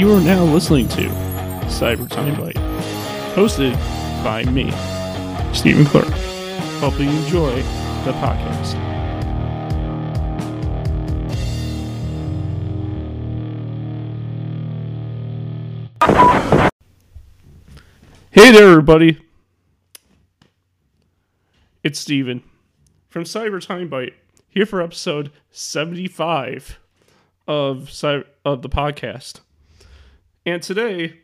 You are now listening to Cyber Time Bite, hosted by me, Stephen Clark. Hope you enjoy the podcast. Hey there, everybody. It's Steven from Cyber Time Bite here for episode 75 of Cy- of the podcast. And today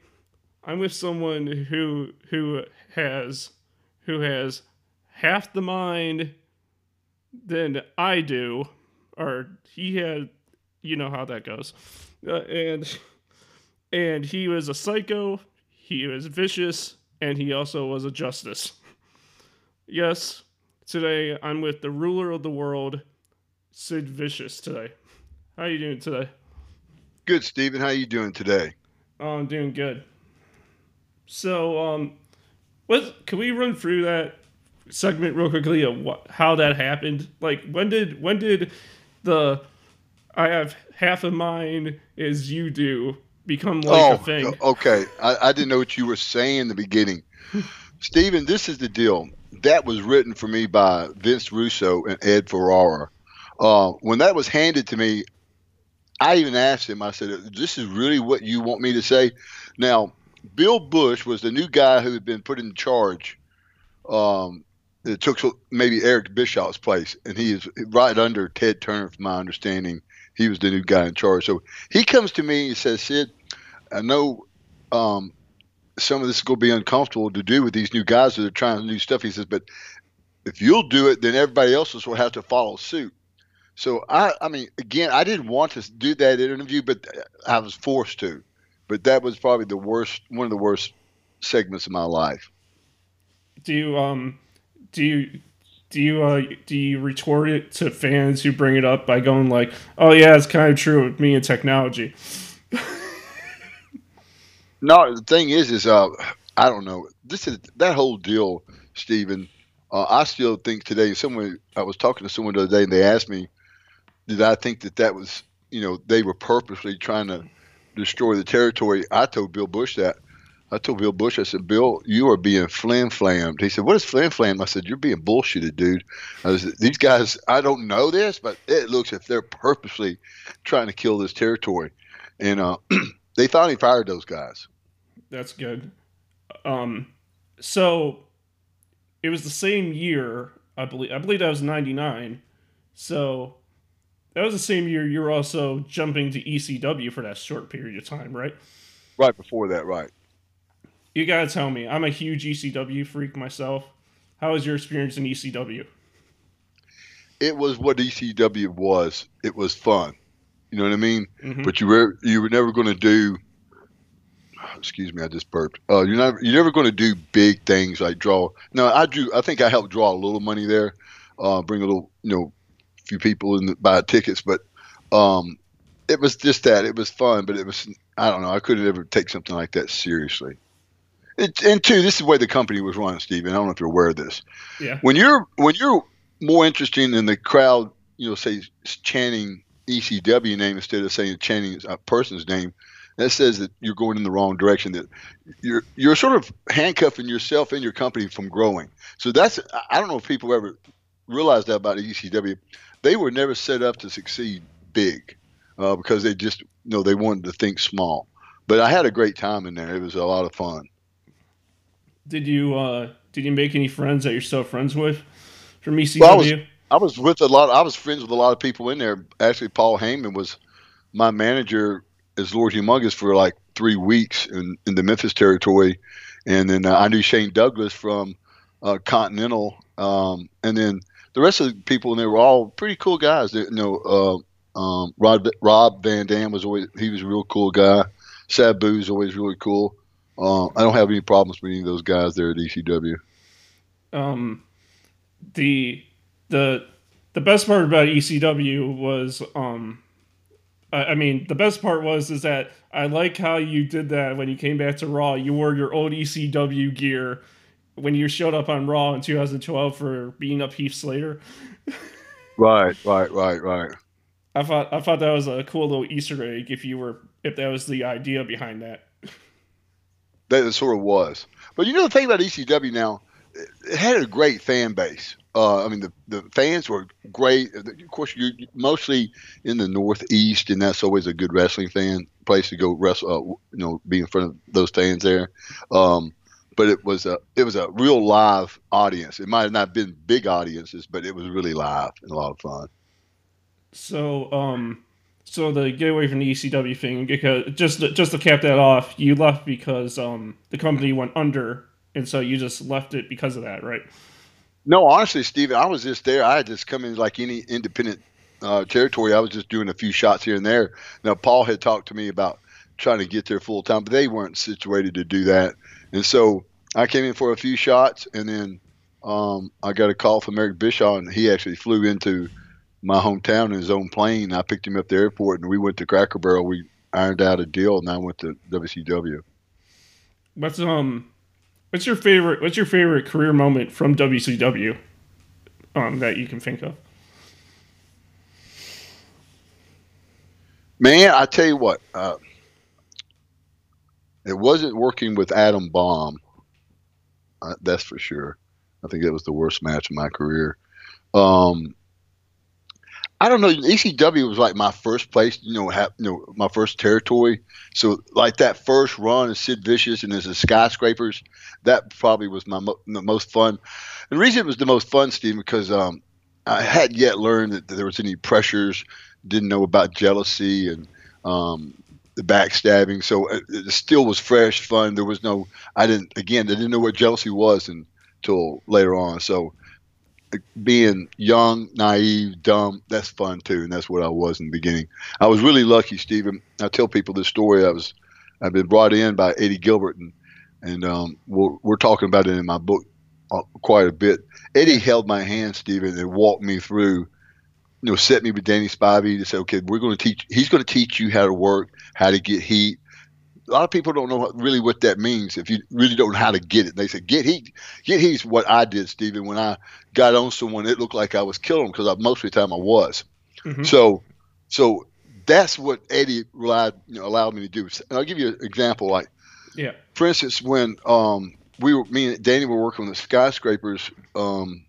I'm with someone who who has who has half the mind than I do or he had you know how that goes. Uh, and and he was a psycho, he was vicious, and he also was a justice. Yes, today I'm with the ruler of the world, Sid Vicious today. How you doing today? Good, Stephen. How you doing today? Oh, I'm doing good. So, um, what can we run through that segment real quickly of what how that happened? Like, when did when did the I have half of mine as you do become like oh, a thing? okay. I, I didn't know what you were saying in the beginning. Stephen, this is the deal. That was written for me by Vince Russo and Ed Ferrara. Uh, when that was handed to me, I even asked him, I said, This is really what you want me to say? Now, Bill Busch was the new guy who had been put in charge. Um, it took maybe Eric Bischoff's place, and he is right under Ted Turner, from my understanding. He was the new guy in charge. So he comes to me and says, Sid, I know um, some of this is going to be uncomfortable to do with these new guys that are trying do stuff. He says, but if you'll do it, then everybody else will have to follow suit. So I, I mean, again, I didn't want to do that interview, but I was forced to. But that was probably the worst, one of the worst segments of my life. Do you um do you do you uh do you retort it to fans who bring it up by going like, "Oh yeah, it's kind of true with me and technology." No, the thing is, is uh, I don't know. This is that whole deal, Stephen. Uh, I still think today. Someone I was talking to someone the other day, and they asked me, "Did I think that that was, you know, they were purposely trying to destroy the territory?" I told Bill Busch that. I told Bill Busch, I said, Bill, you are being flim flammed. He said, What is flim flam? I said, You're being bullshitted, dude. Said, These guys, I don't know this, but it looks if they're purposely trying to kill this territory. And uh, they finally fired those guys. That's good. Um, so it was the same year, I believe. I believe that was '99. So that was the same year you were also jumping to ECW for that short period of time, right? Right before that, right. You gotta tell me. I'm a huge ECW freak myself. How was your experience in ECW? It was what ECW was. It was fun. You know what I mean? Mhm. But you were you were never going to do. Excuse me, I just burped. Uh, you're never you're never going to do big things like draw. No, I do. I think I helped draw a little money there, uh, bring a little you know, few people in the, buy tickets. But um, it was just that it was fun. But it was I don't know. I couldn't ever take something like that seriously. It, and two, this is the way the company was run, Steven. I don't know if you're aware of this Yeah. when you're when you're more interesting than the crowd, you know, say chanting ECW name instead of saying chanting a person's name, that says that you're going in the wrong direction. That you're you're sort of handcuffing yourself and your company from growing. So that's I don't know if people ever realize that about ECW. They were never set up to succeed big uh, because they just you know they wanted to think small. But I had a great time in there. It was a lot of fun. Did you uh did you make any friends that you're still friends with from ECW? Well, I was- I was with a lot. I was friends with a lot of people in there. Actually, Paul Heyman was my manager as Lord Humongous for like three weeks in, in the Memphis territory, and then uh, I knew Shane Douglas from uh, Continental, um, and then the rest of the people in there were all pretty cool guys. They, you know, uh, um, Rob Rob Van Dam was always he was a real cool guy. Sabu Sabu's always really cool. Uh, I don't have any problems with any of those guys there at ECW. um the the the best part about ECW was um I, I mean the best part was is that I like how you did that when you came back to Raw. You wore your old ECW gear when you showed up on Raw in 2012 for beating up Heath Slater. Right, right, right, right. I thought I thought that was a cool little Easter egg if you were if that was the idea behind that. That it sort of was. But you know the thing about ECW now, it had a great fan base. Uh, I mean, the, the fans were great. Of course, you're mostly in the Northeast, and that's always a good wrestling fan place to go wrestle. Uh, you know, be in front of those fans there. Um, but it was a it was a real live audience. It might have not been big audiences, but it was really live and a lot of fun. So, um, so the get away from the ECW thing because just to, just to cap that off, you left because um the company went under, and so you just left it because of that, right? No, honestly, Steven, I was just there. I had just come in like any independent uh, territory. I was just doing a few shots here and there. Now, Paul had talked to me about trying to get there full time, but they weren't situated to do that. And so I came in for a few shots, and then um, I got a call from Eric Bischoff, and he actually flew into my hometown in his own plane. I picked him up at the airport, and we went to Cracker Barrel. We ironed out a deal, and I went to WCW. What's um What's your favorite? What's your favorite career moment from WCW um, that you can think of? Man, I tell you what, uh, it wasn't working with Adam Bomb. Uh, that's for sure. I think that was the worst match of my career. Um, I don't know. ECW was like my first place, you know, have, you know, my first territory. So like that first run of Sid Vicious and his skyscrapers, that probably was my mo- the most fun. The reason it was the most fun, Steve, because um, I hadn't yet learned that there was any pressures, didn't know about jealousy and um, the backstabbing. So it, it, still was fresh, fun. There was no, I didn't, again, I didn't know what jealousy was until later on. So being young, naive, dumb, that's fun too, and that's what I was in the beginning. I was really lucky, Stephen. I tell people this story. I was, I've been brought in by Eddie Gilbert, and and um, we're, we're talking about it in my book uh, quite a bit. Eddie held my hand, Stephen, and walked me through. You know, set me with Danny Spivey to say, okay, we're going to teach. He's going to teach you how to work, how to get heat, a lot of people don't know really what that means if you really don't know how to get it. They say get heat. Get heat is what I did, Stephen. When I got on someone, it looked like I was killing them because most of the time I was. Mm-hmm. So, so that's what Eddie relied, you know, allowed me to do. And I'll give you an example. Like, yeah, for instance, when um, we were, me and Danny were working on the skyscrapers, um,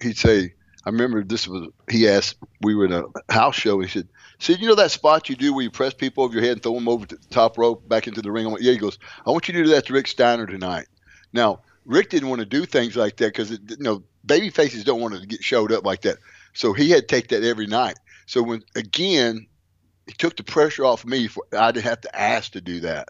he'd say, I remember this was he asked we were in a house show. He said, "See, you know that spot you do where you press people over your head and throw them over the top rope back into the ring?" I went, "Yeah." He goes, "I want you to do that to Rick Steiner tonight." Now, Rick didn't want to do things like that because you know baby faces don't want to get showed up like that. So he had to take that every night. So when again, he took the pressure off me for I didn't have to ask to do that.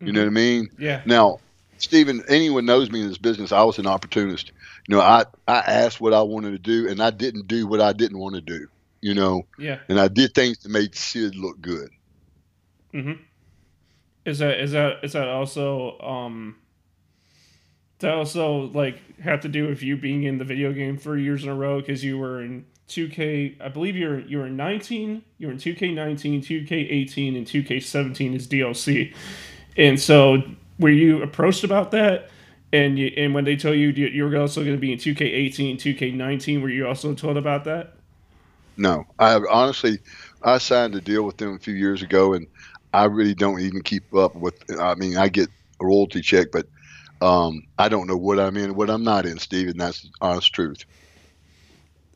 You mm-hmm. know what I mean? Yeah. Now, Stephen, anyone knows me in this business, I was an opportunist you know, I I asked what I wanted to do, and I didn't do what I didn't want to do. You know. Yeah. And I did things that made Sid look good. Mm-hmm. Is that is that is that also um that also like have to do with you being in the video game for years in a row because you were in 2K I believe you're you were 19 You're in 2K19 2K18 and 2K17 is DLC and so were you approached about that and you, and when they tell you you were also going to be in 2K18, 2K19, were you also told about that? No, I honestly, I signed a deal with them a few years ago, and I really don't even keep up with. I mean, I get a royalty check, but um, I don't know what I'm in, what I'm not in, Steve, and that's honest truth.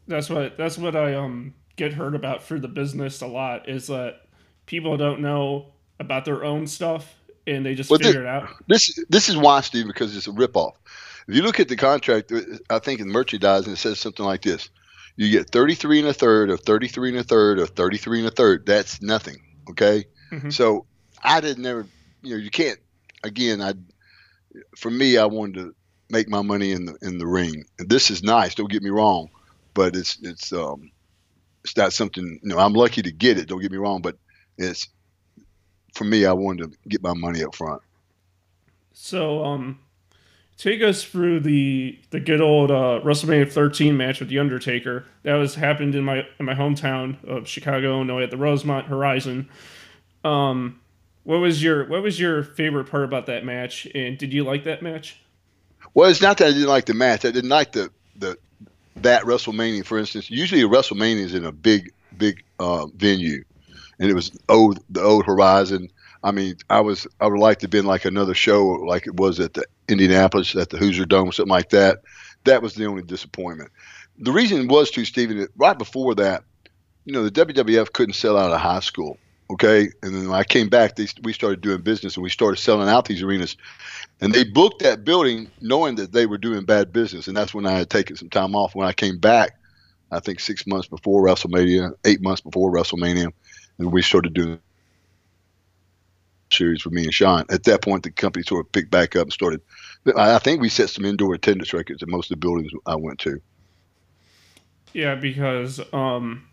That's what that's what I um get heard about for the business a lot is that people don't know about their own stuff and they just well, figure this, it out. This this is why, Steve, because it's a ripoff. If you look at the contract, I think in merchandising it says something like this: you get 33 and a third, or 33 and a third, or 33 and a third. That's nothing. Okay, mm-hmm. so I did never, you know, you can't. Again, I for me, I wanted to make my money in the in the ring. And this is nice. Don't get me wrong, but it's it's um it's not something. You know, I'm lucky to get it. Don't get me wrong, but it's for me, I wanted to get my money up front. So, um, take us through the the good old uh, WrestleMania 13 match with the Undertaker. That was happened in my in my hometown of Chicago, Illinois, at the Rosemont Horizon. Um, what was your what was your favorite part about that match, and did you like that match? Well, it's not that I didn't like the match. I didn't like the the that WrestleMania, for instance. Usually, a WrestleMania is in a big big uh, venue. And it was old the old Horizon. I mean, I was I would like to have been like another show like it was at the Indianapolis at the Hoosier Dome, something like that. That was the only disappointment. The reason was too, Stephen. Right before that, you know, the WWF couldn't sell out of high school. Okay, and then when I came back, they, we started doing business and we started selling out these arenas, and they booked that building knowing that they were doing bad business, and that's when I had taken some time off. When I came back, I think six months before WrestleMania, eight months before WrestleMania, and we started doing series with me and Shawn. At that point, the company sort of picked back up and started. I think we set some indoor attendance records at most of the buildings I went to. Yeah, because um,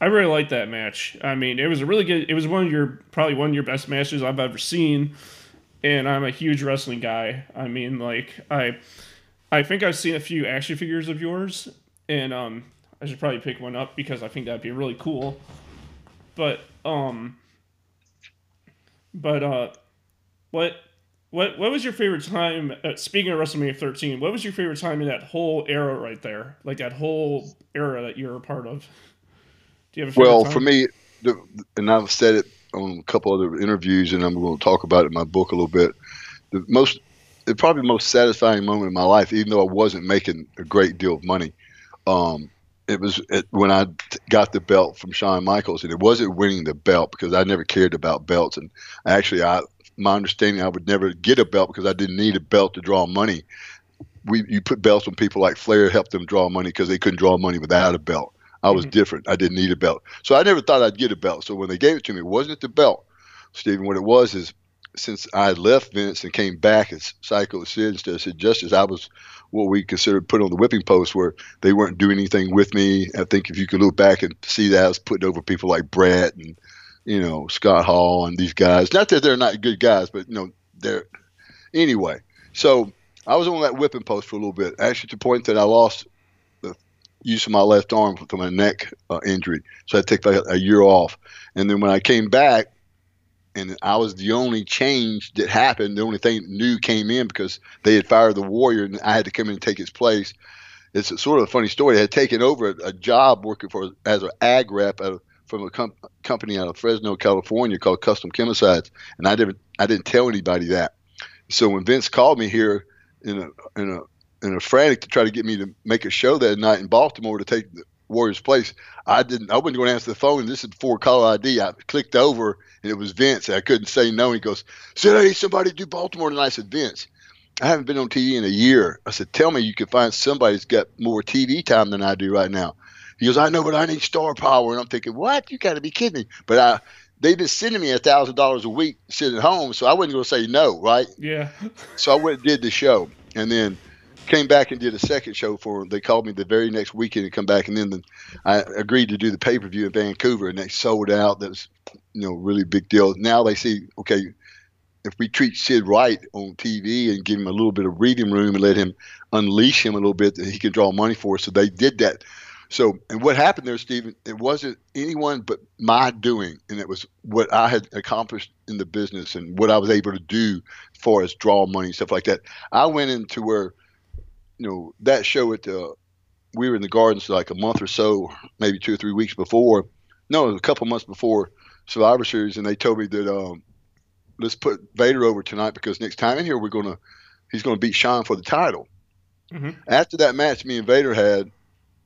I really liked that match. I mean, it was a really good. It was one of your probably one of your best matches I've ever seen, and I'm a huge wrestling guy. I mean, like I, I think I've seen a few action figures of yours, and um, I should probably pick one up because I think that'd be really cool. But um, but uh, what what what was your favorite time? Uh, speaking of WrestleMania 13, what was your favorite time in that whole era right there? Like that whole era that you're a part of Do you have a well, time? for me, the, and I've said it on a couple other interviews, and I'm going to talk about it in my book a little bit. The most, the probably the most satisfying moment in my life, even though I wasn't making a great deal of money, um, it was when I got the belt from Shawn Michaels, and it wasn't winning the belt because I never cared about belts, and actually, I my understanding I would never get a belt because I didn't need a belt to draw money. We you put belts on people like Flair, helped them draw money because they couldn't draw money without a belt. I was mm-hmm. different. I didn't need a belt. So I never thought I'd get a belt. So when they gave it to me, it wasn't it the belt, Stephen. What it was is since I left Vince and came back as Psycho Sid instead Sid Justice, I was what we considered put on the whipping post where they weren't doing anything with me. I think if you could look back and see that, I was putting over people like Bret and, you know, Scott Hall and these guys. Not that they're not good guys, but, you know, they're. Anyway, so I was on that whipping post for a little bit, actually to the point that I lost the use of my left arm from my neck uh, injury. So I took like a year off. And then when I came back, and I was the only change that happened, the only thing new came in because they had fired the Warrior and I had to come in and take his place. It's sort of a funny story. I had taken over a, a job working for as an ag rep of, from a com- company out of Fresno, California called Custom Chemicides, and I didn't I didn't tell anybody that. So when Vince called me here in a in a in a frantic to try to get me to make a show that night in Baltimore to take the Warriors' place. I didn't. I wasn't going to answer the phone. And this is before caller ID. I clicked over and it was Vince. I couldn't say no. He goes, "Sid hey, somebody to do Baltimore tonight." I said, "Vince, I haven't been on TV in a year." I said, "Tell me you can find somebody that's got more TV time than I do right now." He goes, "I know, but I need star power." And I'm thinking, "What? You got to be kidding me!" But I they've been sending me a thousand dollars a week sitting at home, so I wasn't going to say no, right? Yeah. so I went and did the show, and then came back and did a second show for them. They called me the very next weekend to come back, and then the, I agreed to do the pay per view in Vancouver, and they sold out. That was, you know really big deal. Now they see okay, if we treat Sid right on TV and give him a little bit of breathing room and let him unleash him a little bit, he can draw money for us. So they did that. So, and what happened there, Stephen, it wasn't anyone but my doing, and it was what I had accomplished in the business and what I was able to do as far as draw money and stuff like that. I went into where you know that show at the we were in the gardens like a month or so, maybe two or three weeks before. No, a couple months before Survivor Series, and they told me that um, let's put Vader over tonight because next time in here we're gonna he's gonna beat Shawn for the title. Mm-hmm. After that match, me and Vader had,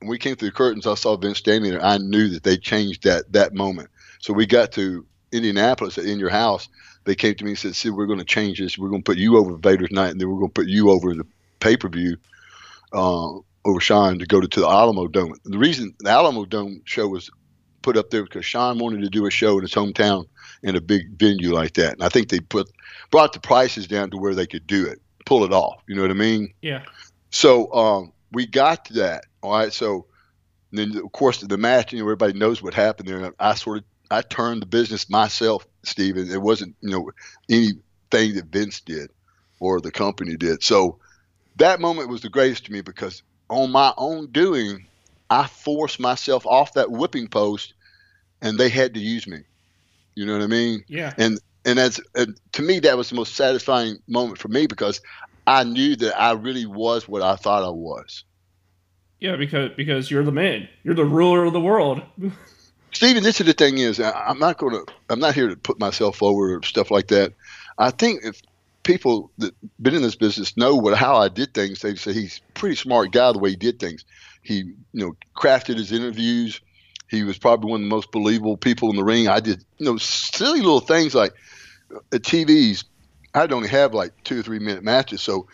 when we came through the curtains, I saw Vince standing there. I knew that they changed that that moment. So we got to Indianapolis in your house. They came to me and said, "See, we're going to change this. We're going to put you over Vader tonight, and then we're going to put you over the pay per view." Uh, over Shawn to go to, to the Alamo Dome. The reason the Alamo Dome show was put up there because Shawn wanted to do a show in his hometown in a big venue like that, and I think they put brought the prices down to where they could do it, pull it off. You know what I mean? Yeah. So um, we got to that. All right. So then, of course, the match. You know, everybody knows what happened there. I sort of I turned the business myself, Stephen. It wasn't you know anything that Vince did or the company did. So that moment was the greatest to me because on my own doing, I forced myself off that whipping post, and they had to use me. You know what I mean? Yeah. And and as and to me, that was the most satisfying moment for me because I knew that I really was what I thought I was. Yeah, because because you're the man, you're the ruler of the world. Stephen, this is the thing is, I'm not going to, I'm not here to put myself over or stuff like that. I think if people that been in this business know what how I did things, they say he's a pretty smart guy the way he did things. He, you know, crafted his interviews. He was probably one of the most believable people in the ring. I did, you know, silly little things like uh, at TVs. I'd only have like two or three minute matches, so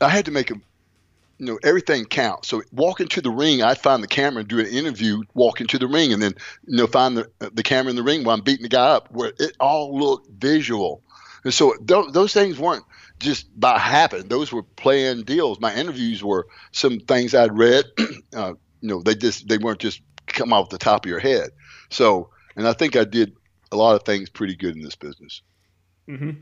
I had to make a you know everything counts. So walk into the ring, I'd find the camera and do an interview. Walk into the ring, and then you know find the uh, the camera in the ring while I'm beating the guy up, where it all looked visual. And so th- those things weren't just by happen; those were planned deals. My interviews were some things I'd read. uh, you know, they just they weren't just come off the top of your head. So, and I think I did a lot of things pretty good in this business. Mm-hmm.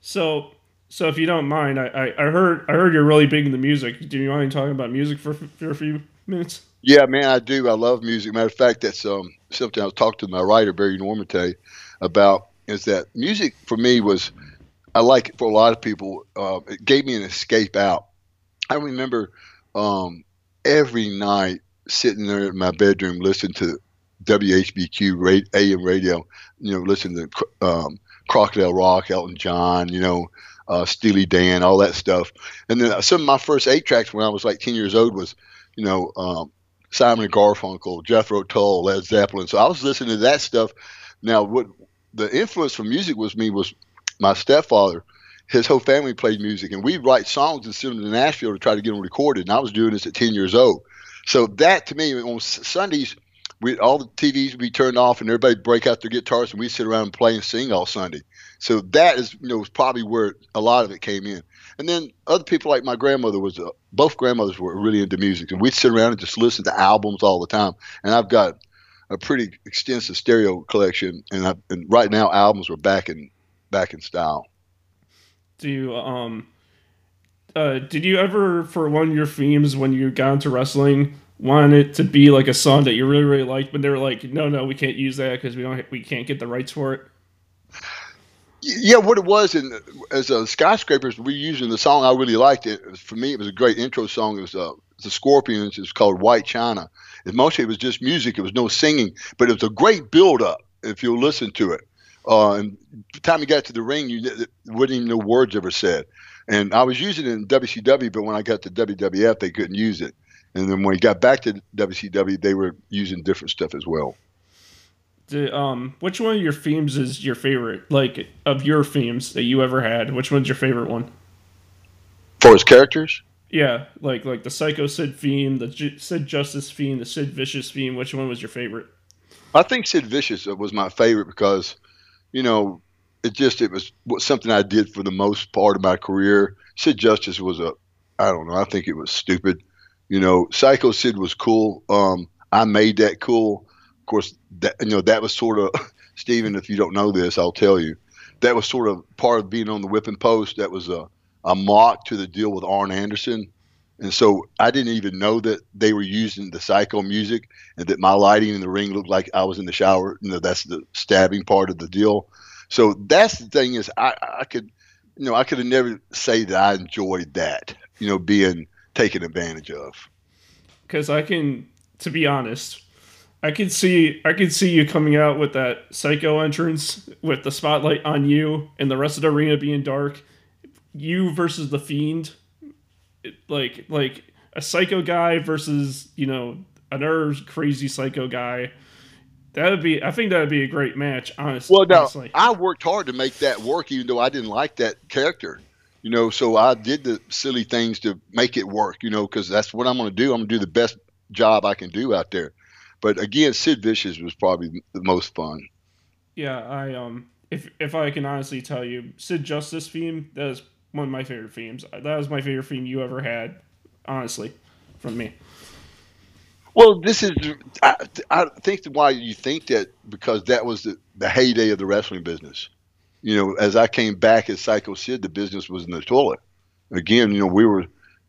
So so if you don't mind, I, I, I heard I heard you're really big into music. Do you mind talking about music for, for a few minutes? Yeah, man, I do. I love music. Matter of fact, that's um, something I was talking to my writer Barry Norman today about. Is that music for me was I like it for a lot of people. Uh, it gave me an escape out. I remember um, every night sitting there in my bedroom listening to WHBQ AM radio. You know, listening to um, Crocodile Rock, Elton John. You know, uh, Steely Dan, all that stuff. And then some of my first eight tracks when I was like 10 years old was, you know, um, Simon and Garfunkel, Jethro Tull, Led Zeppelin. So I was listening to that stuff. Now, what the influence from music was me was my stepfather. His whole family played music, and we'd write songs and send them to Nashville to try to get them recorded. And I was doing this at 10 years old. So that to me, on Sundays, we all the TVs would be turned off, and everybody break out their guitars, and we'd sit around and play and sing all Sunday. So that is, you know, was probably where a lot of it came in. And then other people like my grandmother was, uh, both grandmothers were really into music, and we'd sit around and just listen to albums all the time. And I've got a pretty extensive stereo collection, and, I, and right now albums were back in back in style. Do you um, uh, did you ever for one of your themes when you got into wrestling? want it to be like a song that you really really liked, but they were like, no, no, we can't use that because we don't, we can't get the rights for it. Yeah, what it was, and as a skyscrapers, we using the song I really liked. It for me, it was a great intro song. It was uh, the Scorpions. It's called White China. It mostly it was just music. It was no singing, but it was a great build up. If you listen to it, uh, and the time you got to the ring, you wouldn't even know words ever said. And I was using it in WCW, but when I got to WWF, they couldn't use it. And then when we got back to WCW, they were using different stuff as well um, which one of your themes is your favorite? Like of your themes that you ever had, which one's your favorite one? For his characters? Yeah, like like the Psycho Sid theme, the J- Sid Justice theme, the Sid Vicious theme. Which one was your favorite? I think Sid Vicious was my favorite because, you know, it just it was something I did for the most part of my career. Sid Justice was a, I don't know, I think it was stupid. You know, Psycho Sid was cool. Um, I made that cool Of course, that you know that was sort of Stephen. If you don't know this, I'll tell you. That was sort of part of being on the whipping post. That was a a mock to the deal with Arn Anderson. And so I didn't even know that they were using the psycho music and that my lighting in the ring looked like I was in the shower. You know, that's the stabbing part of the deal. So that's the thing is I, I could, you know, I could have never say that I enjoyed that, you know, being taken advantage of. Cause I can, to be honest, I could see I could see you coming out with that psycho entrance with the spotlight on you and the rest of the arena being dark. You versus the fiend, like like a psycho guy versus you know another crazy psycho guy. That would be. I think that would be a great match. Honestly. Well, now honestly. I worked hard to make that work, even though I didn't like that character. You know, so I did the silly things to make it work. You know, because that's what I'm going to do. I'm going to do the best job I can do out there. But again, Sid Vicious was probably the most fun. Yeah, I um, if if I can honestly tell you, Sid Justice theme that is one of my favorite themes. That was my favorite theme you ever had, honestly, from me. Well, this is I, I think why you think that because that was the, the heyday of the wrestling business. You know, as I came back as Psycho Sid, the business was in the toilet. Again, you know, we were, you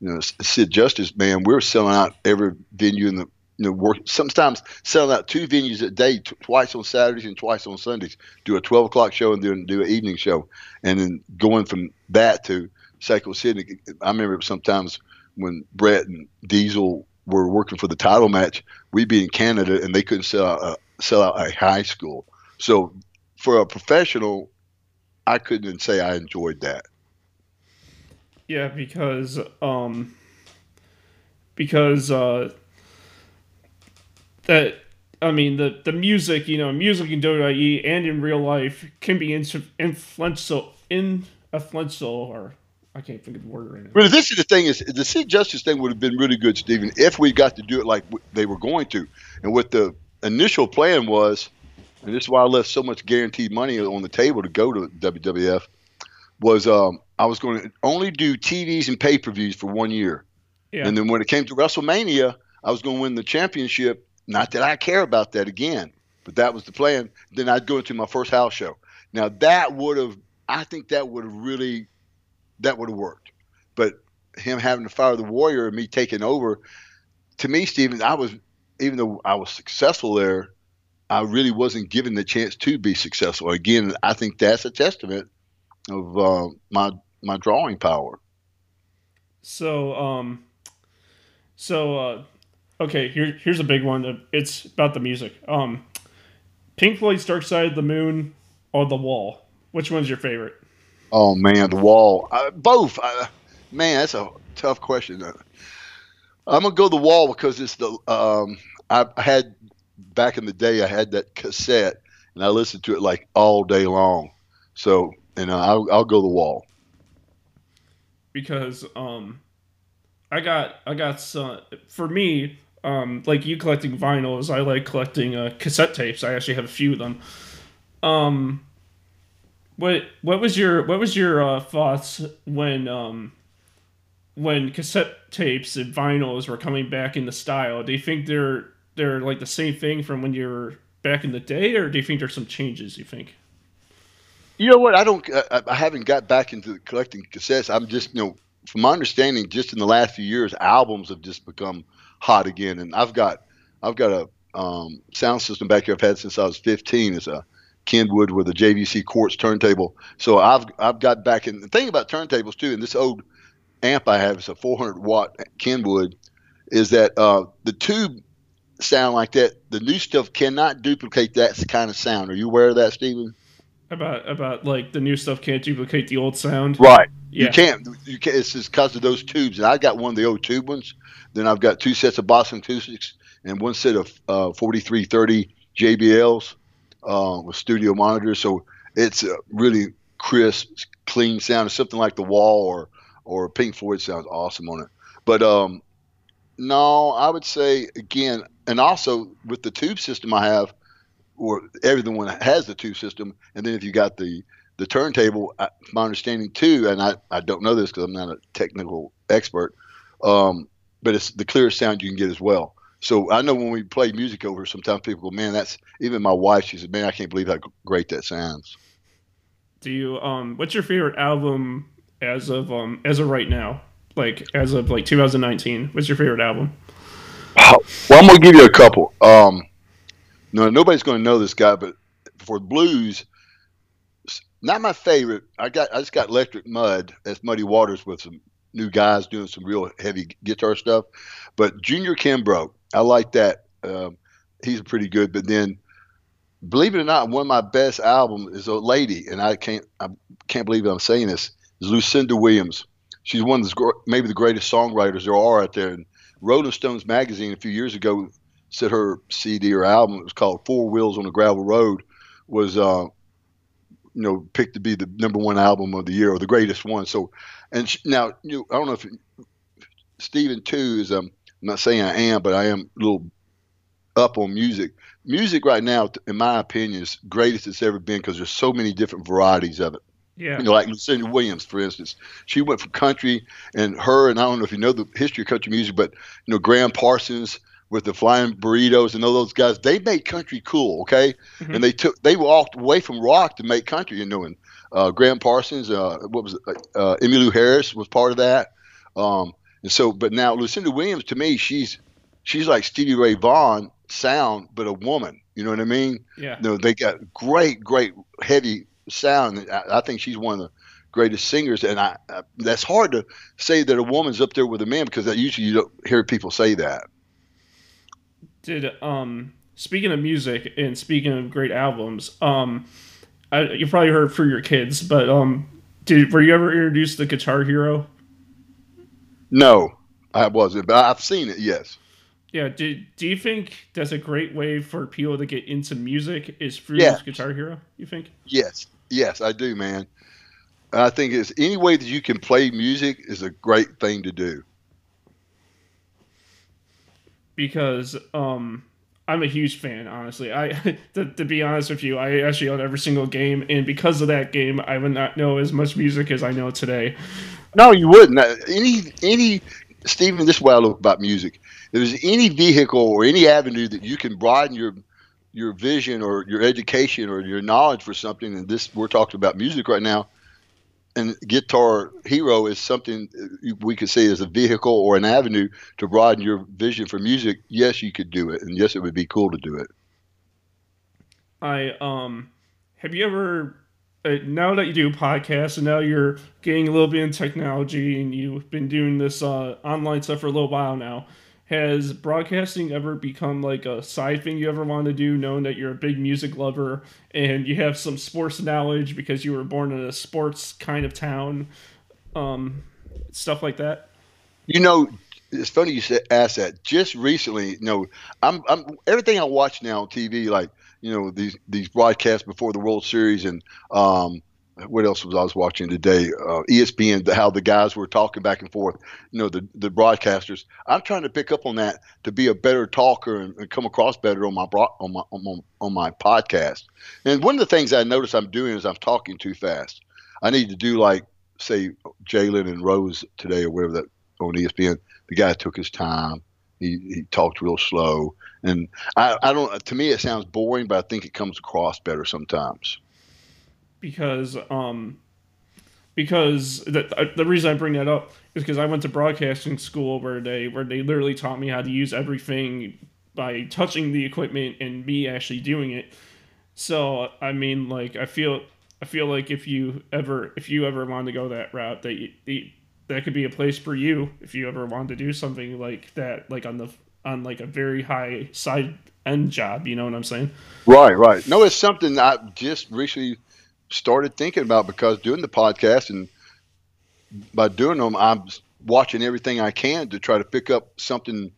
know, Sid Justice, man, we were selling out every venue in the you know, work sometimes selling out two venues a day, t- twice on Saturdays and twice on Sundays. Do a twelve o'clock show and then do an evening show, and then going from that to Psycho City, I remember sometimes when Bret and Diesel were working for the title match, we'd be in Canada and they couldn't sell a sell out a high school. So for a professional, I couldn't say I enjoyed that. Yeah, because um, because uh, that I mean the the music, you know, music in WWE and in real life can be influential, influential, or I can't think of the word right now. But this is the thing: is the Sid Justice thing would have been really good, Stephen, if we got to do it like they were going to, and what the initial plan was, and this is why I left so much guaranteed money on the table to go to WWF, was um, I was going to only do TVs and pay per views for one year, yeah. and then when it came to WrestleMania, I was going to win the championship not that I care about that again, but that was the plan. Then I'd go into my first house show. Now that would have, I think that would have really, that would have worked. But him having to fire the warrior and me taking over, to me, Stephen, I was, even though I was successful there, I really wasn't given the chance to be successful. Again, I think that's a testament of uh, my my drawing power. So, um, so uh, okay, here, here's a big one. It's about the music. Um, Pink Floyd's Dark Side of the Moon or The Wall? Which one's your favorite? Oh man, The Wall. Uh, both. Uh, man, that's a tough question. Uh, I'm gonna go The Wall because it's the. Um, I had back in the day. I had that cassette and I listened to it like all day long. So, and I'll, I'll go The Wall. Because um, I got I got some for me um, like you collecting vinyls, I like collecting uh, cassette tapes. I actually have a few of them. Um, what what was your what was your uh, thoughts when um, when cassette tapes and vinyls were coming back into style? Do you think they're they're like the same thing from when you were back in the day, or do you think there's some changes? You think? You know what? I don't. I, I haven't got back into collecting cassettes. I'm just you know, from my understanding, just in the last few years, albums have just become hot again. And I've got I've got a um, sound system back here I've had since I was 15. It's a Kenwood with a JVC quartz turntable. So I've I've got back in the thing about turntables too. And this old amp I have is a 400 watt Kenwood. Is that uh, the tube sound like that? The new stuff cannot duplicate that kind of sound. Are you aware of that, Stephen? About about like the new stuff can't duplicate the old sound. Right. Yeah. You can't. You can't. It's just because of those tubes. And I got one of the old tube ones. Then I've got two sets of Boston acoustics and one set of uh, 4330 JBLs uh, with studio monitors. So it's a really crisp, clean sound. something like the Wall or or Pink Floyd sounds awesome on it. But um, no, I would say again, and also with the tube system I have, or everyone has the tube system, and then if you got the the turntable, my understanding too, and I, I don't know this because I'm not a technical expert, um, but it's the clearest sound you can get as well. So I know when we play music over, sometimes people go, "Man, that's." Even my wife, she said, "Man, I can't believe how great that sounds." Do you um? What's your favorite album as of um as of right now? Like as of like 2019, what's your favorite album? Well, I'm gonna give you a couple. Um, no, nobody's gonna know this guy, but for blues, not my favorite. I got I just got Electric Mud. That's Muddy Waters with some new guys doing some real heavy guitar stuff. But Junior Kimbrough, I like that. Um, he's pretty good. But then, believe it or not, one of my best albums is a lady, and I can't I can't believe I'm saying this. Is Lucinda Williams. She's one of the maybe the greatest songwriters there are out there. And Rolling Stones magazine a few years ago said her CD or album it was called Four Wheels on a Gravel Road was uh, you know picked to be the number one album of the year or the greatest one. So, and now you, I don't know if Stephen too is um, I'm not saying I am, but I am a little up on music. Music right now, in my opinion, is greatest it's ever been because there's so many different varieties of it. Yeah. You know, like Lucinda Williams, for instance, she went from country, and her and I don't know if you know the history of country music, but you know Gram Parsons with the flying burritos and all those guys, they made country cool, okay? Mm-hmm. And they took they walked away from rock to make country. You know, and uh, Gram Parsons, uh, what was it? Uh, Emmylou Harris was part of that. Um, and so, but now Lucinda Williams, to me, she's she's like Stevie Ray Vaughan sound, but a woman. You know what I mean? Yeah. You know, they got great, great heavy sound. I, I think she's one of the greatest singers, and I, I, that's hard to say that a woman's up there with a man because that usually you don't hear people say that did um speaking of music and speaking of great albums, um, I, you probably heard for your kids, but um, did were you ever introduced to Guitar Hero? No, I wasn't, but I've seen it. Yes. Yeah. Do Do you think that's a great way for people to get into music? Is through Yeah. Guitar Hero? You think? Yes, yes, I do, man. I think it's any way that you can play music is a great thing to do. Because um I'm a huge fan, honestly. I to, to be honest with you, I actually own every single game, and because of that game, I would not know as much music as I know today. No, you wouldn't. Any any Stephen, this is what I look about music. If there's any vehicle or any avenue that you can broaden your your vision or your education or your knowledge for something, and this we're talking about music right now, and Guitar Hero is something we could say is a vehicle or an avenue to broaden your vision for music. Yes, you could do it, and yes, it would be cool to do it. I um have you ever uh, now that you do podcasts and now you're getting a little bit in technology and you've been doing this uh, online stuff for a little while now has broadcasting ever become like a side thing you ever want to do knowing that you're a big music lover and you have some sports knowledge because you were born in a sports kind of town um stuff like that You know, it's funny you said ask that. Just recently, you know, I'm I'm everything I watch now on TV, like you know these these broadcasts before the World Series and um, what else was I was watching today? Uh, ESPN, how the guys were talking back and forth. You know, the the broadcasters. I'm trying to pick up on that to be a better talker and, and come across better on my bro- on my on on my podcast. And one of the things I notice I'm doing is I'm talking too fast. I need to do like say Jalen and Rose today or whatever that on ESPN. The guy took his time. He, he talked real slow, and I, I don't. To me, it sounds boring, but I think it comes across better sometimes. Because um because the uh, the reason I bring that up is because I went to broadcasting school where they where they literally taught me how to use everything by touching the equipment and me actually doing it. So I mean, like I feel I feel like if you ever if you ever want to go that route, that you, that could be a place for you if you ever want to do something like that, like on the on like a very high side end job. You know what I'm saying? Right, right. No, it's something I just recently started thinking about because doing the podcast and by doing them, I'm watching everything I can to try to pick up something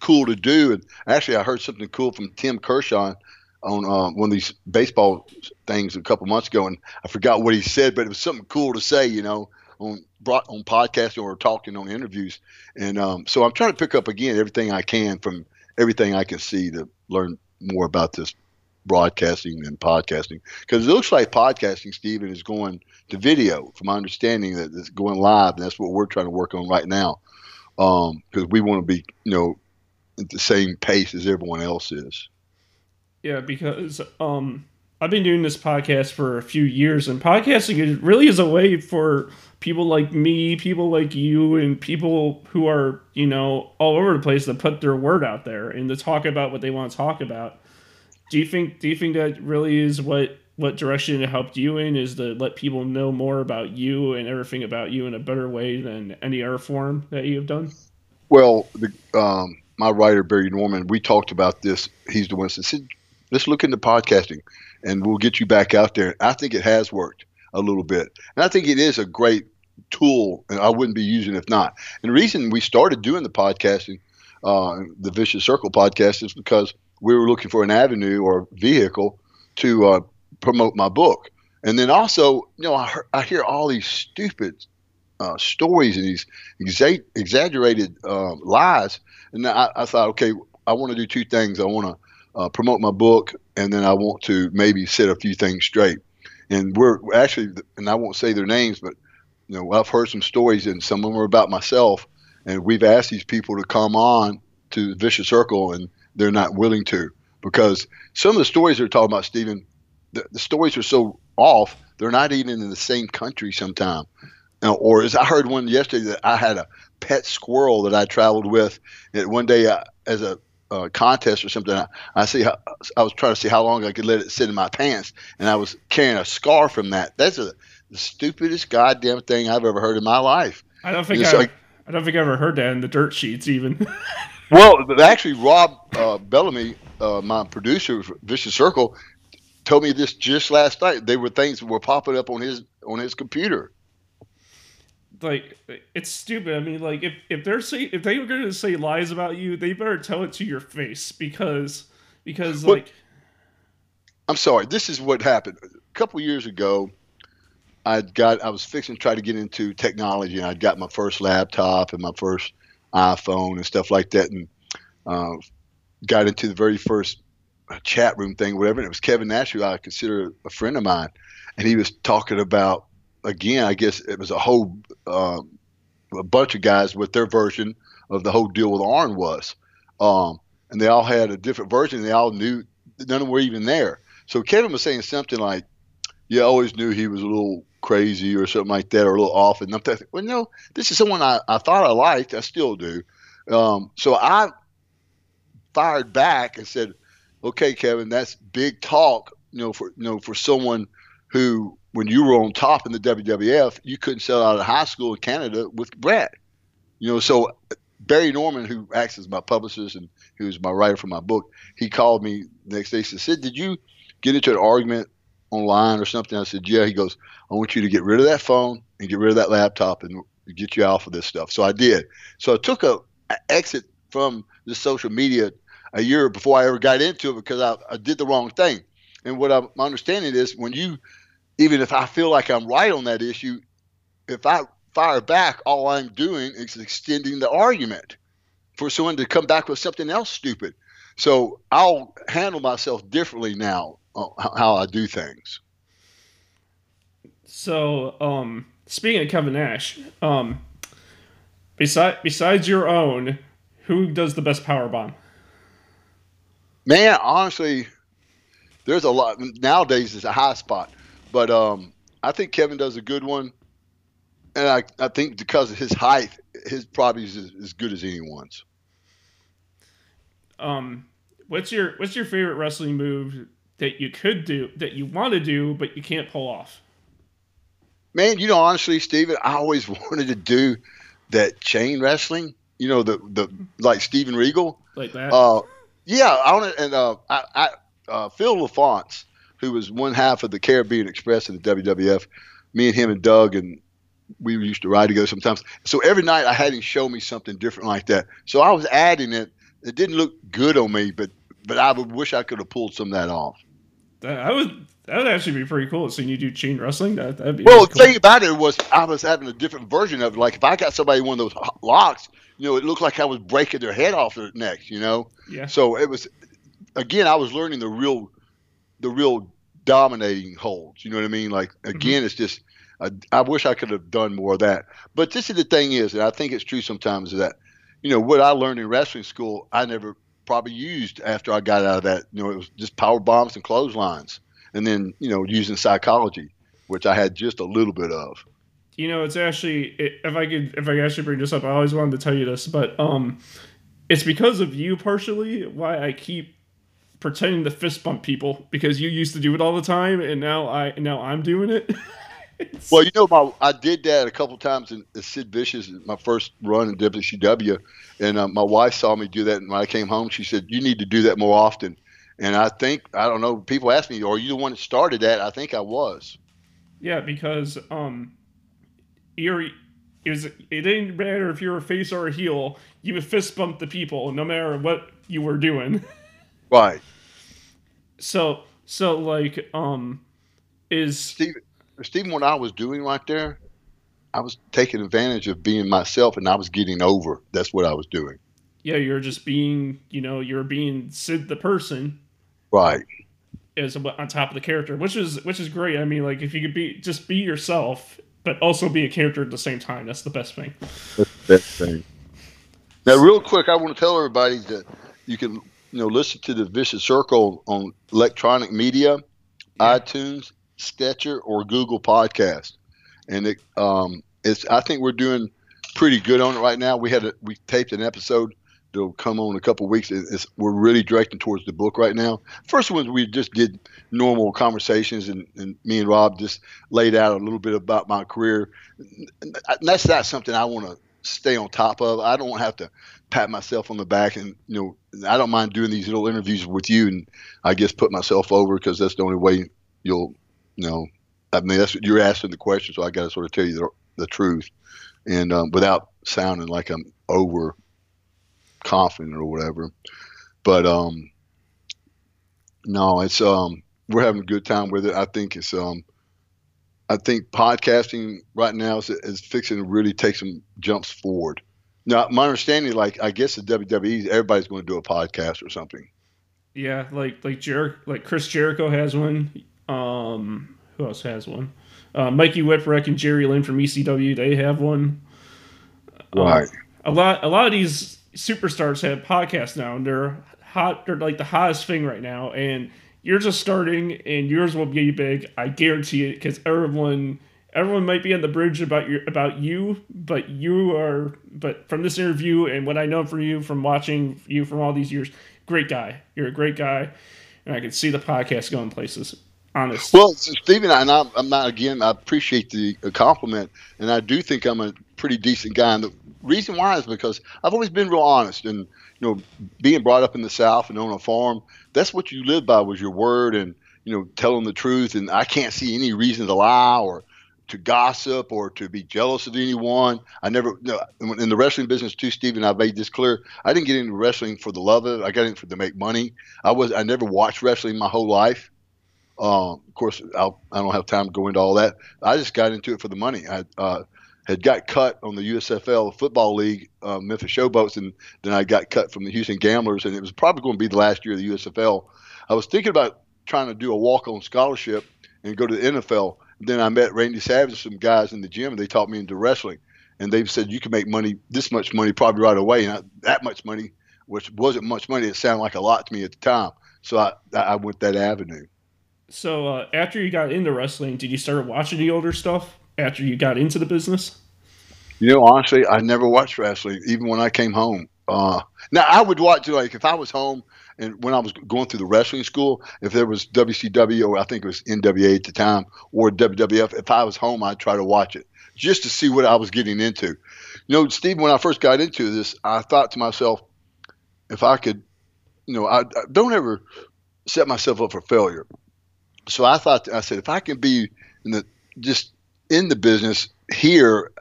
cool to do. And actually, I heard something cool from Tim Kershaw on uh, one of these baseball things a couple months ago, and I forgot what he said, but it was something cool to say, you know, on brought on podcasting or talking on interviews. And um, so I'm trying to pick up again everything I can from everything I can see to learn more about this broadcasting and podcasting because it looks like podcasting, Stephen, is going to video. From my understanding, that it's going live, and that's what we're trying to work on right now. Because we want to be, you know, at the same pace as everyone else is. Yeah, because um, I've been doing this podcast for a few years, and podcasting really is a way for people like me, people like you, and people who are you know all over the place to put their word out there and to talk about what they want to talk about. Do you think? Do you think that really is what what direction it helped you in? Is to let people know more about you and everything about you in a better way than any other form that you have done? Well, the, um, my writer Barry Norman, we talked about this. He's the one that said, "Let's look into podcasting, and we'll get you back out there." I think it has worked a little bit, and I think it is a great tool, and I wouldn't be using if not. And the reason we started doing the podcasting, uh, the Vicious Circle podcast, is because we were looking for an avenue or vehicle to uh, promote my book. And then also, you know, I, I hear all these stupid uh, stories and these exa- exaggerated uh, lies. And I, I thought, okay, I want to do two things. I want to uh, promote my book, and then I want to maybe set a few things straight. And we're actually, and I won't say their names, but you know, I've heard some stories, and some of them are about myself. And we've asked these people to come on to Vicious Circle, and they're not willing to because some of the stories they're talking about, Stephen, the, the stories are so off. They're not even in the same country sometime. Now, or as I heard one yesterday that I had a pet squirrel that I traveled with. And one day, uh, as a uh, contest or something, I, I see how, I was trying to see how long I could let it sit in my pants, and I was carrying a scar from that. That's a, the stupidest goddamn thing I've ever heard in my life. I don't think I, like- I don't think I ever heard that in the dirt sheets even. well, actually, Rob uh, Bellamy, uh, my producer, Vicious Circle, told me this just last night. They were things that were popping up on his on his computer. Like it's stupid. I mean, like if if they're say if they were going to say lies about you, they better tell it to your face because because like. I'm sorry. This is what happened a couple years ago. I got I was fixing to try to get into technology, and I'd got my first laptop and my first iPhone and stuff like that, and uh, got into the very first chat room thing, whatever. And it was Kevin Nash, who I consider a friend of mine, and he was talking about again. I guess it was a whole um, a bunch of guys with their version of the whole deal with Arn was, um, and they all had a different version. They all knew none of them were even there. So Kevin was saying something like, "Yeah, I always knew he was a little crazy or something like that, or a little off. And I'm thinking, well, no, this is someone I, I thought I liked. I still do. Um, so I fired back and said, okay, Kevin, that's big talk, you know, for, you know, for someone who, when you were on top in the WWF, you couldn't sell out of high school in Canada with Bret. You know, so Barry Norman, who acts as my publicist and who's my writer for my book, he called me the next day. and said, "Did you get into an argument online or something? I said, yeah. He goes, I want you to get rid of that phone and get rid of that laptop and get you off of this stuff. So I did. So I took a, a exit from the social media a year before I ever got into it because I, I did the wrong thing. And what I'm, my understanding is when you, even if I feel like I'm right on that issue, if I fire back, all I'm doing is extending the argument for someone to come back with something else stupid. So I'll handle myself differently now how I do things. So, um, speaking of Kevin Nash, um, beside besides your own, who does the best power bomb? Man, honestly, there's a lot nowadays. It's a high spot, but um, I think Kevin does a good one, and I, I think because of his height, his probably is as good as anyone's. Um, what's your what's your favorite wrestling move that you could do that you want to do but you can't pull off? Man, you know, honestly, Steven, I always wanted to do that chain wrestling. You know, the the like Steven Regal, like that. Uh, yeah, I want to. And uh, I, I uh, Phil LaFonce, who was one half of the Caribbean Express in the WWF, me and him and Doug and we used to ride together sometimes. So every night I had him show me something different like that. So I was adding it. It didn't look good on me, but but I would wish I could have pulled some of that off. That would that would actually be pretty cool. Seeing you do chain wrestling, that that'd be well. Really cool. the thing about it was I was having a different version of it. Like if I got somebody one of those locks, you know, it looked like I was breaking their head off their neck. You know. Yeah. So it was, again, I was learning the real, the real dominating holds. You know what I mean? Like mm-hmm. again, mm-hmm. it's just. I, I wish I could have done more of that. But this is the thing is, and I think it's true sometimes, is that, you know, what I learned in wrestling school, I never probably used after I got out of that. You know, it was just power bombs and clotheslines, and then you know using psychology, which I had just a little bit of. You know, it's actually if I could if I could actually bring this up, I always wanted to tell you this, but um, it's because of you partially why I keep pretending to fist bump people because you used to do it all the time, and now I now I'm doing it. well, you know, my, I did that a couple times in, in Sid Vicious, my first run in WCW, and uh, my wife saw me do that. And when I came home, she said, "You need to do that more often." And I think I don't know. People ask me, "Are you the one that started that?" I think I was. Yeah, because um, you're it was it didn't matter if you were a face or a heel, you would fist bump the people no matter what you were doing. Right. So so like um is Steve Stephen, what I was doing right there, I was taking advantage of being myself and I was getting over. That's what I was doing. Yeah, you're just being, you know, you're being Sid the person. Right. As on top of the character, which is which is great. I mean, like if you could be just be yourself, but also be a character at the same time, that's the best thing. That's the best thing. Now, real quick, I want to tell everybody that you can, you know, listen to the Vicious Circle on electronic media, yeah. iTunes, Stitcher or Google Podcast, and it um, it's I think we're doing pretty good on it right now. We had a, we taped an episode that'll come on in a couple weeks. It's, we're really directing towards the book right now. First ones we just did normal conversations, and, and me and Rob just laid out a little bit about my career. And that's not something I want to stay on top of. I don't have to pat myself on the back, and you know, I don't mind doing these little interviews with you, and I guess put myself over because that's the only way you'll, you know, I mean, that's you're asking the question, so I got to sort of tell you the, the truth, and um, without sounding like I'm over confident or whatever. But um, no, it's um, we're having a good time with it. I think it's um, I think podcasting right now is, is fixing to really take some jumps forward. Now, my understanding, like I guess the WWE, everybody's going to do a podcast or something. Yeah, like like Jer- like Chris Jericho has one. Um, who else has one? Uh, Mikey Whipwreck and Jerry Lynn from ECW, they have one. Right. Um, a lot a lot of these superstars have podcasts now, and they're hot. They're like the hottest thing right now, and you're just starting, and yours will be big. I guarantee it, because everyone everyone might be on the bridge about your about you, but you are. But from this interview and what I know from you, from watching you from all these years, great guy. You're a great guy, and I can see the podcast going places. Honest. Well, Stephen, and I'm, not again. I appreciate the uh, compliment, and I do think I'm a pretty decent guy. And the reason why is because I've always been real honest, and you know, being brought up in the South and on a farm, that's what you live by was your word and you know telling the truth. And I can't see any reason to lie or to gossip or to be jealous of anyone. I never, know, in the wrestling business too, Stephen. I made this clear. I didn't get into wrestling for the love of it. I got into it to make money. I was, I never watched wrestling my whole life. Um, of course, I'll, I do not have time to go into all that. I just got into it for the money. I uh, had got cut on the USFL football league, uh, Memphis Showboats, and then I got cut from the Houston Gamblers, and it was probably going to be the last year of the USFL. I was thinking about trying to do a walk-on scholarship and go to the NFL. Then I met Randy Savage, some guys in the gym, and they taught me into wrestling. And they said you can make money, this much money, probably right away, and I, that much money, which wasn't much money. It sounded like a lot to me at the time, so I I went that avenue. So uh, after you got into wrestling, did you start watching the older stuff after you got into the business? You know, honestly, I never watched wrestling, even when I came home. Uh, now I would watch like if I was home and when I was going through the wrestling school, if there was WCW or I think it was NWA at the time or WWF, if I was home, I'd try to watch it just to see what I was getting into. You know, Steve, when I first got into this, I thought to myself, if I could, you know, I, I don't ever set myself up for failure so I thought I said if I can be in the just in the business here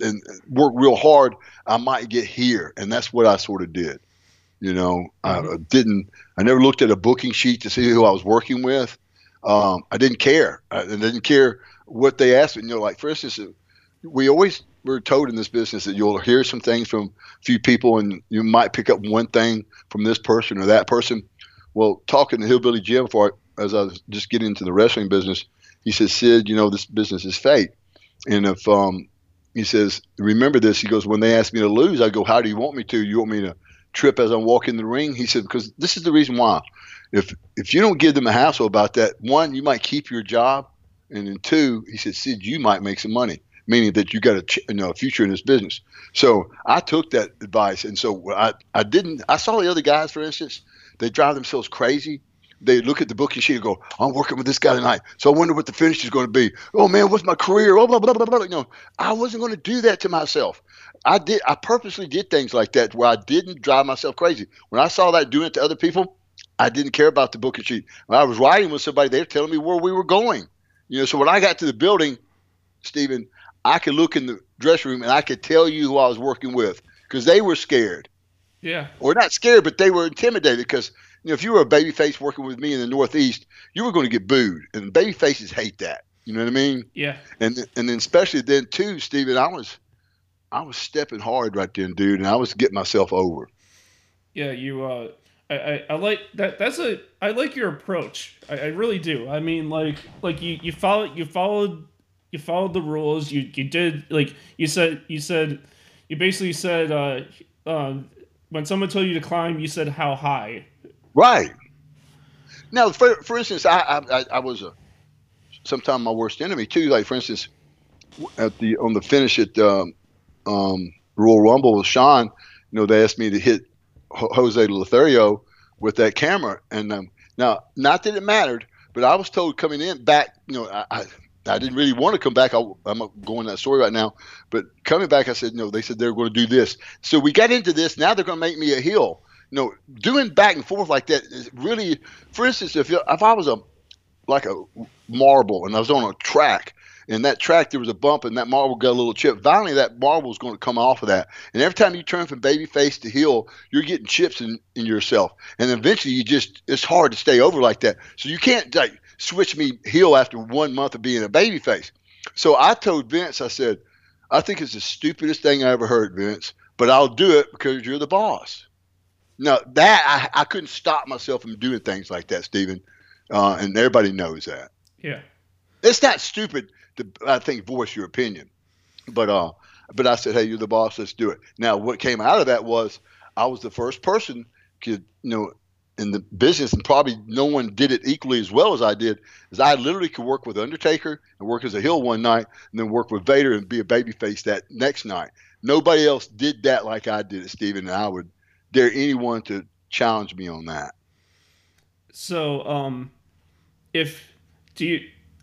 and work real hard, I might get here, and that's what I sort of did. You know, mm-hmm. I didn't. I never looked at a booking sheet to see who I was working with. Um, I didn't care. I, didn't care what they asked me. You know, like for instance, we always were told in this business that you'll hear some things from a few people, and you might pick up one thing from this person or that person. Well, talking to Hillbilly Jim for as I was just getting into the wrestling business, he says, Sid, you know, this business is fate. And if um, he says, remember this, he goes, when they ask me to lose, I go, how do you want me to? You want me to trip as I'm walking the ring? He said, because this is the reason why. If if you don't give them a hassle about that, one, you might keep your job, and then two, he said, Sid, you might make some money, meaning that you got a you know a future in this business. So I took that advice, and so I I didn't. I saw the other guys, for instance, they drive themselves crazy they look at the booking sheet and go, I'm working with this guy tonight. So I wonder what the finish is going to be. Oh man, what's my career? Oh, blah, blah, blah, blah. You know, I wasn't going to do that to myself. I did, I purposely did things like that where I didn't drive myself crazy. When I saw that doing it to other people, I didn't care about the booking sheet. When I was riding with somebody, they were telling me where we were going. You know, so when I got to the building, Stephen, I could look in the dressing room and I could tell you who I was working with because they were scared. Yeah. Or not scared, but they were intimidated because you know, if you were a baby face working with me in the Northeast, you were going to get booed, and baby faces hate that. You know what I mean? Yeah. And and then especially then too, Steven, I was I was stepping hard right then, dude, and I was getting myself over. Yeah, you. uh I, I, I like that. That's a. I like your approach. I, I really do. I mean, like, like you, you followed, you followed, you followed the rules. You, you did like you said. You said, you basically said, uh, um, when someone told you to climb, you said how high, Right. Now, for, for instance, I, I, I was a sometimes my worst enemy too. Like for instance, at the on the finish at um, um, Royal Rumble with Shawn, you know, they asked me to hit Jose Lothario with that camera, and um, now not that it mattered, but I was told coming in back, you know, I, I I didn't really want to come back. I, am going that story right now, but coming back, I said no. They said they were going to do this, so we got into this. Now they're going to make me a heel. You know, doing back and forth like that is really. For instance, if you if I was a like a marble and I was on a track and that track there was a bump and that marble got a little chip. Finally, that marble is going to come off of that. And every time you turn from baby face to heel, you're getting chips in, in yourself. And eventually, you just it's hard to stay over like that. So you can't like switch me heel after one month of being a baby face. So I told Vince, I said, I think it's the stupidest thing I ever heard, Vince, but I'll do it because you're the boss. Now that I, I couldn't stop myself from doing things like that, Stephen, uh, and everybody knows that. Yeah, it's not stupid to I think voice your opinion. But uh, but I said, hey, you're the boss. Let's do it. Now, what came out of that was I was the first person could you know in the business, and probably no one did it equally as well as I did. Is I literally could work with Undertaker and work as a heel one night, and then work with Vader and be a babyface that next night. Nobody else did that like I did it, Stephen, and I would dare anyone to challenge me on that. So, um, if do you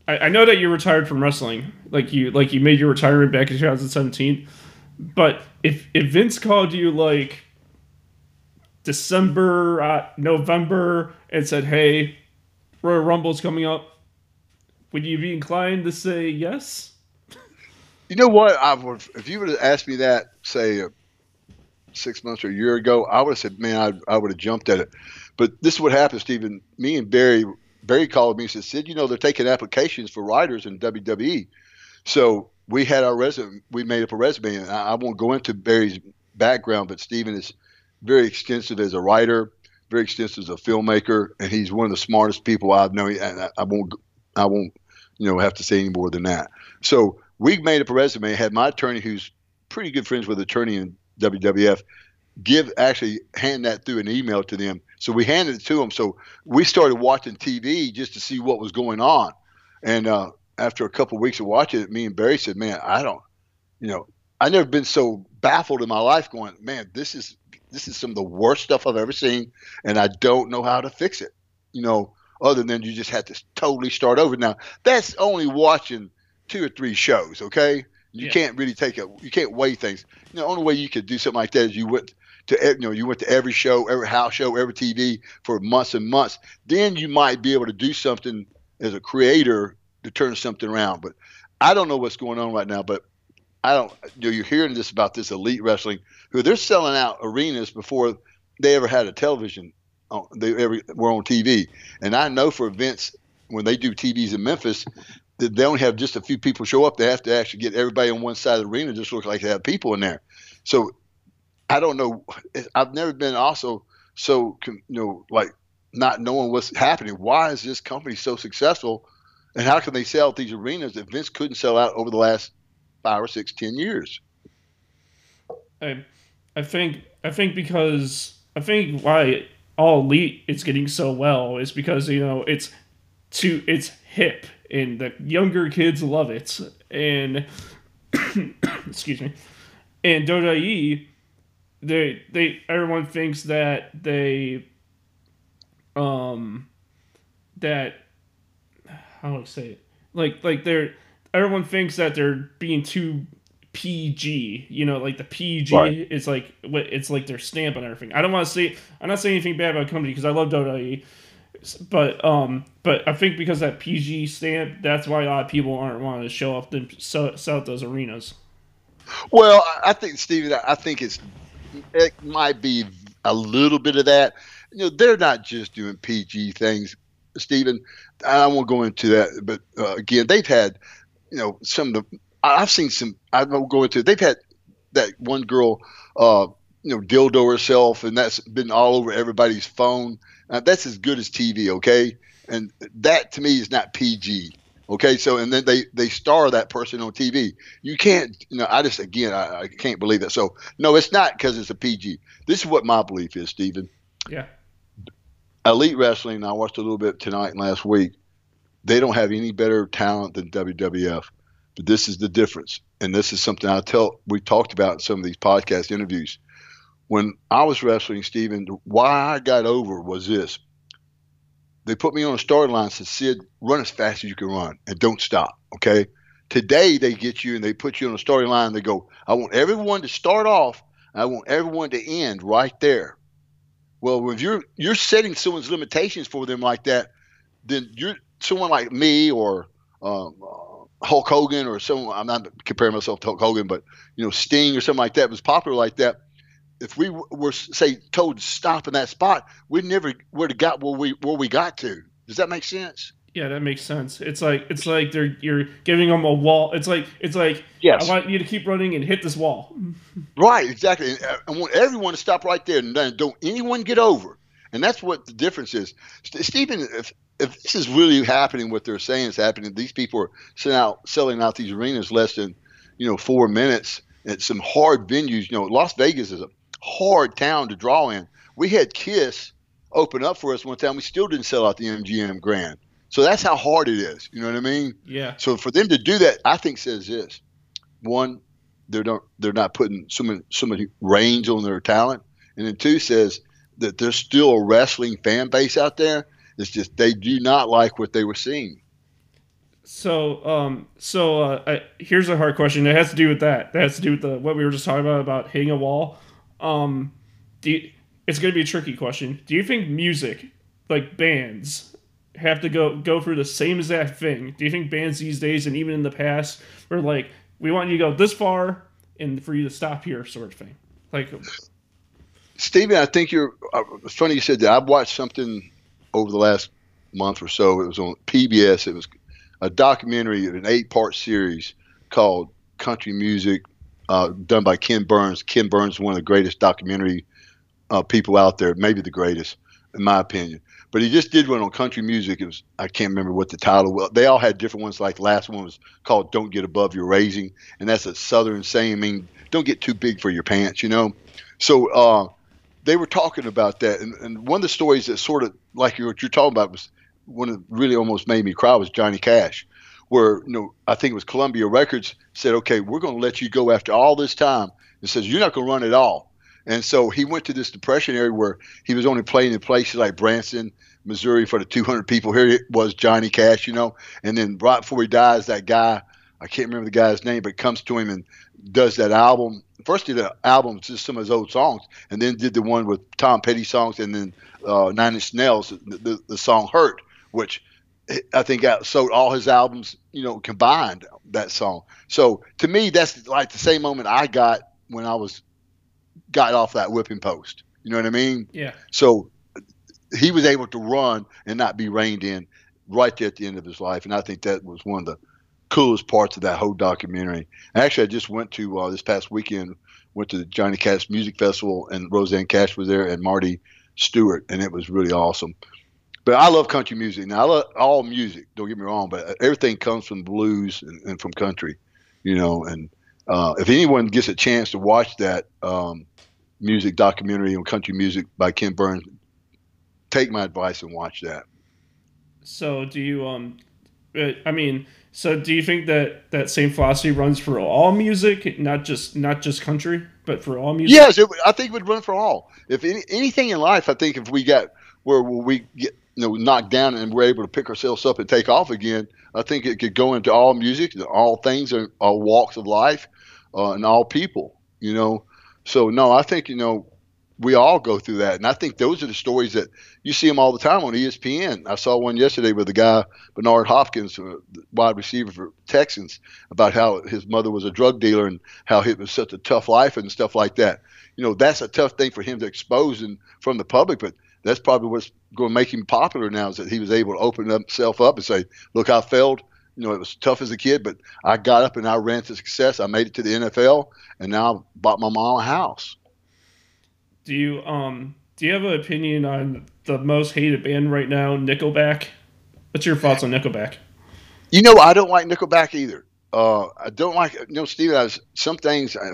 I, I know that you retired from wrestling, like you like you made your retirement back in 2017. But if if Vince called you like December, uh, November, and said, "Hey, Royal Rumble's coming up," would you be inclined to say yes? You know what? I would, if you would have asked me that, say, uh, six months or a year ago, I would have said, "Man, I, I would have jumped at it." But this is what happened, Stephen. Me and Barry Barry called me and said, Sid, you know, they're taking applications for writers in WWE. So we had our resume, we made up a resume. And I, I won't go into Barry's background, but Steven is very extensive as a writer, very extensive as a filmmaker, and he's one of the smartest people I've known. And I, I won't, I won't, you know, have to say any more than that. So we made up a resume, had my attorney, who's pretty good friends with attorney in WWF, give actually hand that through an email to them. So we handed it to them. So we started watching TV just to see what was going on. And uh, after a couple of weeks of watching it, me and Barry said, "Man, I don't, you know, I never been so baffled in my life. Going, man, this is this is some of the worst stuff I've ever seen, and I don't know how to fix it. You know, other than you just had to totally start over. Now that's only watching two or three shows. Okay, you yeah. can't really take it. You can't weigh things. You know, the only way you could do something like that is you would to you know you went to every show, every house show, every TV for months and months, then you might be able to do something as a creator to turn something around. But I don't know what's going on right now. But I don't. You know, you're hearing this about this elite wrestling who they're selling out arenas before they ever had a television. On, they ever were on TV, and I know for events when they do TVs in Memphis, they only have just a few people show up. They have to actually get everybody on one side of the arena just look like they have people in there. So I don't know. I've never been also so you know like not knowing what's happening. Why is this company so successful, and how can they sell these arenas that Vince couldn't sell out over the last five or six, ten years? I, I think I think because I think why all elite is getting so well is because you know it's too it's hip and the younger kids love it and excuse me and WWE they they everyone thinks that they um that how do I say it like like they're everyone thinks that they're being too PG, you know, like the PG right. is like it's like their stamp on everything. I don't want to say I'm not saying anything bad about company because I love WWE, but um, but I think because that PG stamp, that's why a lot of people aren't wanting to show up and sell, sell those arenas. Well, I think Steve, I think it's it might be a little bit of that. You know, they're not just doing PG things, Stephen. I won't go into that, but uh, again, they've had, you know, some of the. I've seen some. I won't go into. They've had that one girl, uh, you know, dildo herself, and that's been all over everybody's phone. Uh, that's as good as TV, okay? And that to me is not PG. Okay, so and then they they star that person on TV. You can't, you know. I just again, I, I can't believe that. So no, it's not because it's a PG. This is what my belief is, Stephen. Yeah. Elite Wrestling. I watched a little bit tonight and last week. They don't have any better talent than WWF, but this is the difference, and this is something I tell we talked about in some of these podcast interviews. When I was wrestling, Stephen, why I got over was this. they put me on a starting line and said, Sid, run as fast as you can run and don't stop. Okay. Today they get you and they put you on a starting line. And they go, I want everyone to start off. I want everyone to end right there. Well, if you're you're setting someone's limitations for them like that, then you're someone like me or um, uh, Hulk Hogan or someone. I'm not comparing myself to Hulk Hogan, but you know Sting or something like that was popular like that. If we were say told to stop in that spot, we never would have got where we where we got to. Does that make sense? Yeah, that makes sense. It's like it's like they're you're giving them a wall. It's like it's like yes. I want you to keep running and hit this wall. Right, exactly. And uh, I want everyone to stop right there and don't anyone get over. And that's what the difference is. Stephen, if if this is really happening, what they're saying is happening, these people are selling out selling out these arenas less than you know four minutes at some hard venues. You know, Las Vegas is a hard town to draw in. We had Kiss open up for us one time. We still didn't sell out the MGM Grand. So that's how hard it is. You know what I mean? Yeah. So for them to do that, I think says this: one, they're not they're not putting so many so many range on their talent, and then two says that there's still a wrestling fan base out there. It's just they do not like what they were seeing. So, um, so uh, I, here's a hard question. It has to do with that. That has to do with the what we were just talking about about hitting a wall. Um, do you, it's going to be a tricky question. Do you think music, like bands, have to go go through the same exact thing? Do you think bands these days and even in the past were like, we want you to go this far and for you to stop here, sort of thing? Like, Stephen, I think you're. Uh, funny you said that. I've watched something over the last month or so. It was on PBS. It was a documentary, an eight-part series called "Country Music," uh, done by Ken Burns. Ken Burns is one of the greatest documentary uh, people out there, maybe the greatest, in my opinion. But he just did one on country music. It was I can't remember what the title was. They all had different ones. Like last one was called "Don't Get Above Your Raising," and that's a Southern saying. I mean, don't get too big for your pants, you know. So uh, they were talking about that, and, and one of the stories that sort of like what you're talking about was one that really almost made me cry was Johnny Cash, where you know I think it was Columbia Records said, okay, we're going to let you go after all this time, and says you're not going to run at all. And so he went to this depression area where he was only playing in places like Branson, Missouri for the 200 people. Here it was Johnny Cash, you know. And then right before he dies, that guy, I can't remember the guy's name, but comes to him and does that album. First did an album, just some of his old songs, and then did the one with Tom Petty songs, and then uh, Nine Inch Nails, the, the, the song "Hurt," which I think sold all his albums, you know, combined. That song. So to me, that's like the same moment I got when I was got off that whipping post. You know what I mean? Yeah. So he was able to run and not be reined in right there at the end of his life, and I think that was one of the coolest parts of that whole documentary. Actually, I just went to uh, this past weekend went to the Johnny Cash Music Festival, and Rosanne Cash was there, and Marty Stuart, and it was really awesome. But I love country music. Now I love all music. Don't get me wrong, but everything comes from blues and, and from country, you know. And uh, if anyone gets a chance to watch that um, music documentary on country music by Ken Burns, take my advice and watch that. So do you um uh, I mean, so do you think that that same philosophy runs for all music, not just not just country, but for all music? Yes, it, I think it would run for all. If any, anything in life, I think if we got where we get you know knocked down and we're able to pick ourselves up and take off again, I think it could go into all music, all things, all walks of life, uh, and all people. You know, so no, I think you know we all go through that, and I think those are the stories that you see them all the time on ESPN. I saw one yesterday with the guy Bernard Hopkins, uh, wide receiver for Texans, about how his mother was a drug dealer and how it was such a tough life and stuff like that. You know, that's a tough thing for him to expose and from the public, but that's probably what's going to make him popular now is that he was able to open himself up and say, "Look, I failed. You know, it was tough as a kid, but I got up and I ran to success. I made it to the NFL, and now I bought my mom a house." Do you um do you have an opinion on the most hated band right now, Nickelback? What's your thoughts on Nickelback? You know, I don't like Nickelback either. Uh, I don't like you know, Steve. I was, some things. I,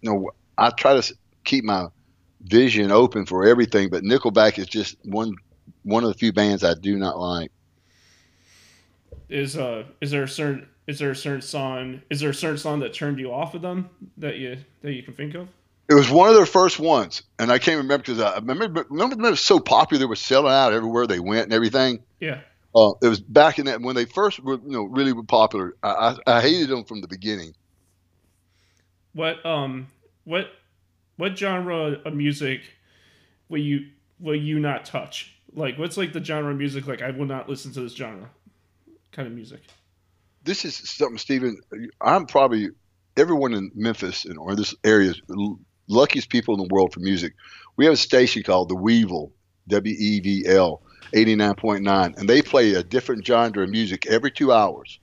you know, I try to keep my vision open for everything, but Nickelback is just one one of the few bands I do not like. Is uh is there a certain is there a certain song is there a certain song that turned you off of them that you that you can think of? It was one of their first ones, and I can't remember because I remember remember them was so popular they were selling out everywhere they went and everything. Yeah. Uh, it was back in that when they first were you know really were popular. I, I, I hated them from the beginning. What um what what genre of music will you will you not touch? Like what's like the genre of music like I will not listen to this genre kind of music. This is something, Stephen. I'm probably everyone in Memphis and or this area is luckiest people in the world for music. We have a station called the Weevil, W E V L, 89.9, and they play a different genre of music every two hours.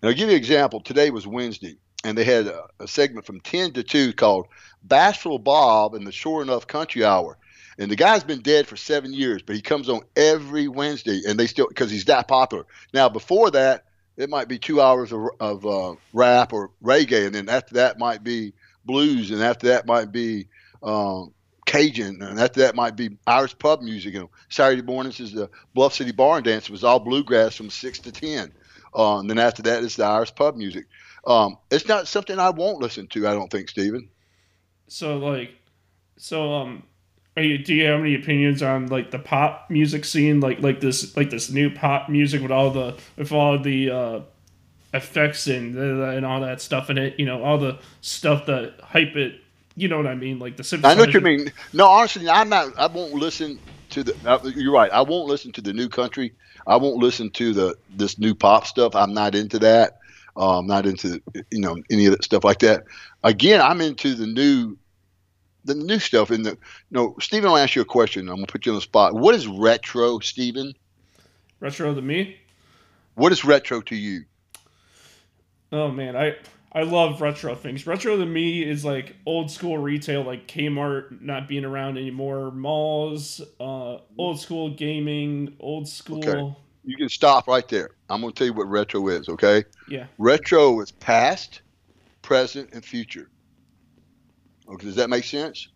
And I'll give you an example. Today was Wednesday, and they had a, a segment from 10 to 2 called Bashful Bob and the Sure Enough Country Hour. And the guy's been dead for seven years, but he comes on every Wednesday, and they still because he's that popular. Now, before that, it might be two hours of, of uh, rap or reggae, and then after that might be blues, and after that might be um, Cajun, and after that might be Irish pub music. Know, Saturday mornings is the Bluff City Bar and Dance. It was all bluegrass from six to ten. Uh, and then after that is the Irish pub music. Um, it's not something I won't listen to. I don't think, Stephen. So like, so um, are you, do you have any opinions on like the pop music scene, like like this like this new pop music with all the with all the uh, effects and and all that stuff in it? You know, all the stuff that hype it. You know what I mean? Like the I know what you mean. No, honestly, I'm not. I won't listen to the. Uh, you're right. I won't listen to the new country. I won't listen to the this new pop stuff. I'm not into that. Uh, I'm not into you know any of that stuff like that. Again, I'm into the new the new stuff in the no Stephen I'll ask you a question. I'm gonna put you on the spot. What is retro, Stephen? Retro to me? What is retro to you? Oh man, I I love retro things. Retro to me is like old school retail, like Kmart not being around anymore, malls, uh, old school gaming, old school. Okay. You can stop right there. I'm going to tell you what retro is, okay? Yeah. Retro is past, present, and future. Okay, does that make sense?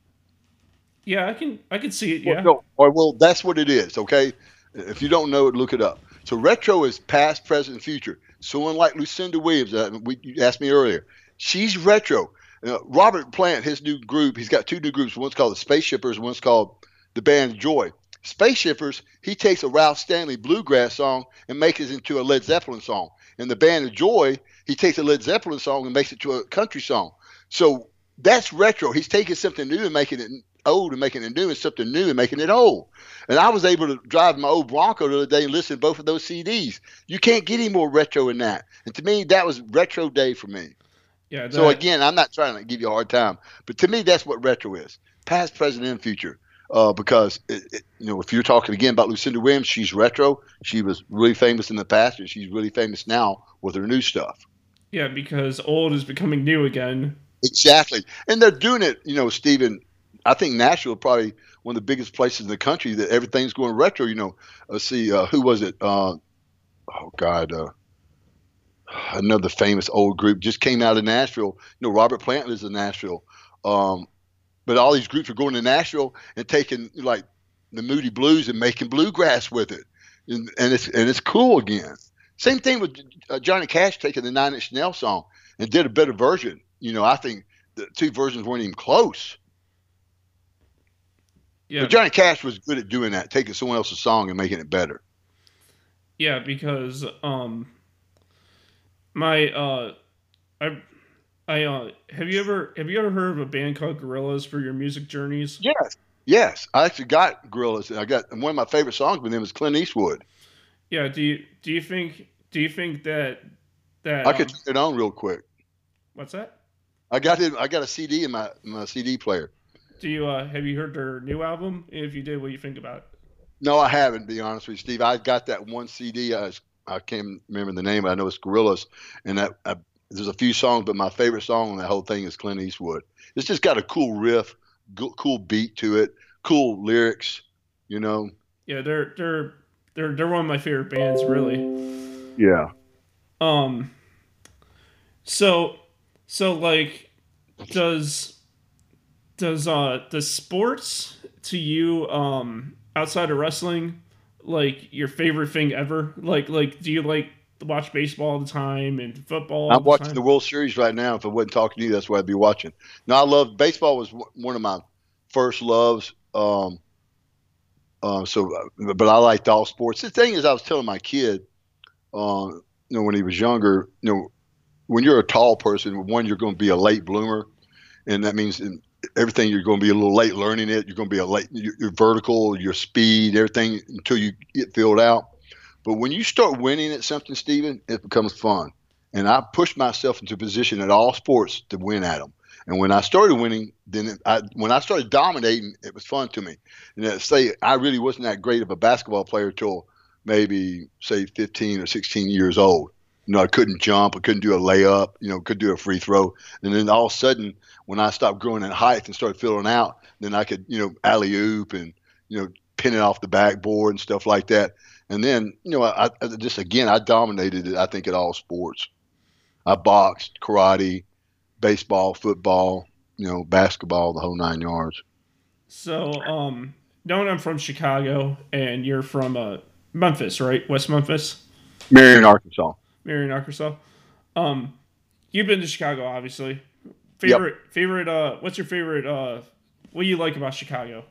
Yeah, I can I can see it. Yeah. Well, no, or well, that's what it is. Okay. If you don't know it, look it up. So retro is past, present, and future. Someone like Lucinda Williams, uh, we, you asked me earlier, she's retro. Uh, Robert Plant, his new group, he's got two new groups. One's called the Space Shifters, one's called the Band Joy. Space Shifters, he takes a Ralph Stanley bluegrass song and makes it into a Led Zeppelin song. And the Band of Joy, he takes a Led Zeppelin song and makes it to a country song. So that's retro. He's taking something new and making it old and making it new and something new and making it old. And I was able to drive my old Bronco the other day and listen to both of those CDs. You can't get any more retro than that. And to me, that was retro day for me. Yeah. That, so again, I'm not trying to give you a hard time, but to me, that's what retro is: past, present, and future. Uh, because it, it, you know, if you're talking again about Lucinda Williams, she's retro. She was really famous in the past, and she's really famous now with her new stuff. Yeah, because old is becoming new again. Exactly, and they're doing it. You know, Stephen. I think Nashville probably one of the biggest places in the country that everything's going retro. You know, let's see, uh, who was it? Uh, oh God, uh, another famous old group just came out of Nashville. You know, Robert Plant lives in Nashville. Um, but all these groups are going to Nashville and taking like the Moody Blues and making bluegrass with it, and, and it's and it's cool again. Same thing with uh, Johnny Cash taking the Nine Inch Nail song and did a better version. You know, I think the two versions weren't even close. Yeah, but Johnny Cash was good at doing that, taking someone else's song and making it better. Yeah, because um, my uh, I I uh, have you ever have you ever heard of a band called Gorillaz for your music journeys? Yes, yes. I actually got Gorillaz. I got one of my favorite songs with them is Clint Eastwood. Yeah. Do you do you think do you think that that I could um, turn it on real quick? What's that? I got it. I got a CD in my my CD player. Do you uh, have you heard their new album? If you did, what do you think about it? No, I haven't. Be honest with you, Steve. I got that one CD. I, I can't remember the name. I know it's Gorillaz, and that I there's a few songs, but my favorite song on that whole thing is Clint Eastwood. It's just got a cool riff, cool beat to it, cool lyrics. You know. Yeah, they're they're they're they're one of my favorite bands, really. Yeah. Um. So, so like, does does uh does sports to you um outside of wrestling like your favorite thing ever? Like like do you like watch baseball all the time and football. I'm the watching time. the World Series right now. If I wasn't talking to you, that's what I'd be watching. Now I love baseball. Was one of my first loves. Um, uh, so, uh, but I liked all sports. The thing is, I was telling my kid, uh, you know, when he was younger, you know, when you're a tall person, one, you're going to be a late bloomer, and that means in everything you're going to be a little late learning it. You're going to be a late, your, your vertical, your speed, everything until you get filled out. But when you start winning at something, Stephen, it becomes fun. And I pushed myself into a position at all sports to win at them. And when I started winning, then I, when I started dominating, it was fun to me. And uh, say I really wasn't that great of a basketball player till maybe say 15 or 16 years old. You know, I couldn't jump, I couldn't do a layup, you know, could do a free throw. And then all of a sudden, when I stopped growing in height and started filling out, then I could, you know, alley oop and you know, pin it off the backboard and stuff like that. And then, you know, I, I just again I dominated it. I think at all sports. I boxed, karate, baseball, football, you know, basketball, the whole nine yards. So, um, knowing I'm from Chicago and you're from uh, Memphis, right? West Memphis, Marion, Arkansas. Marion, Arkansas. Um, you've been to Chicago, obviously. Favorite, favorite. Uh, what's your favorite? Uh, what do you like about Chicago?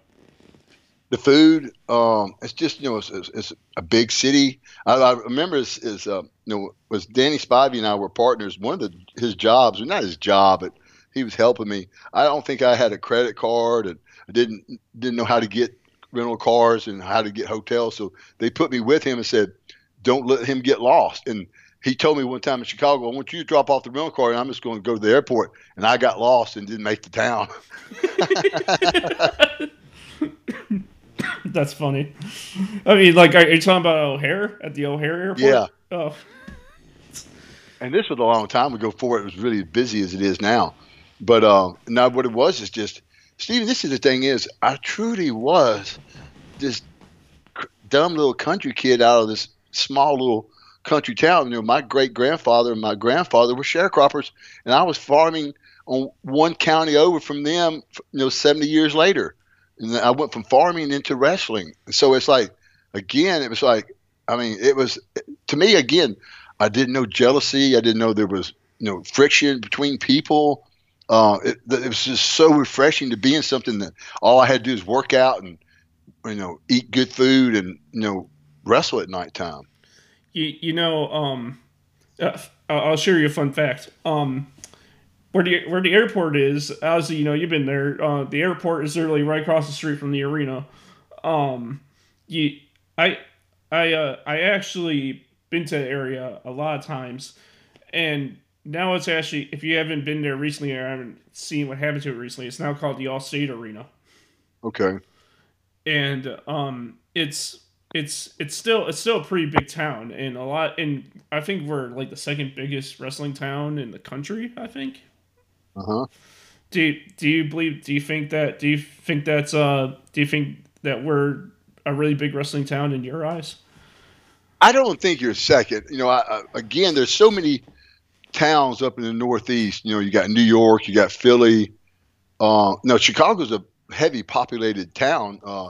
The food, um, it's just you know, it's, it's, it's a big city. I, I remember is is uh, you know, was Danny Spivey and I were partners. One of the his jobs, well, not his job, but he was helping me. I don't think I had a credit card and I didn't didn't know how to get rental cars and how to get hotels. So they put me with him and said, "Don't let him get lost." And he told me one time in Chicago, "I want you to drop off the rental car, and I'm just going to go to the airport." And I got lost and didn't make the town. That's funny. I mean, like, are you talking about O'Hare at the O'Hare airport? Yeah. Oh, and this was a long time ago before it was really as busy as it is now. But uh, now what it was is just, Stephen, this is the thing is, I truly was this dumb little country kid out of this small little country town. You know, my great grandfather and my grandfather were sharecroppers, and I was farming on one county over from them. You know, seventy years later, and I went from farming into wrestling. So it's like, again, it was like, I mean, it was to me again. I didn't know jealousy. I didn't know there was you know friction between people. Uh, it, it was just so refreshing to be in something that all I had to do is work out and you know eat good food and you know wrestle at nighttime. you you know, um, uh, I'll share you a fun fact. Um, where the where the airport is, obviously, you know, you've been there. Uh, the airport is literally right across the street from the arena. Um, you, I, I, uh, I actually been to the area a lot of times, and now it's actually if you haven't been there recently or haven't seen what happened to it recently, it's now called the Allstate Arena Okay. and um, it's it's it's still it's still a pretty big town, and a lot. And I think we're like the second biggest wrestling town in the country. I think. Uh huh. Do you, do you believe? Do you think that? Do you think that's uh? Do you think that we're a really big wrestling town in your eyes? I don't think you're second. You know, I, I, again, there's so many towns up in the Northeast. You know, you got New York, you got Philly. Uh, no, Chicago's a heavy populated town. Uh,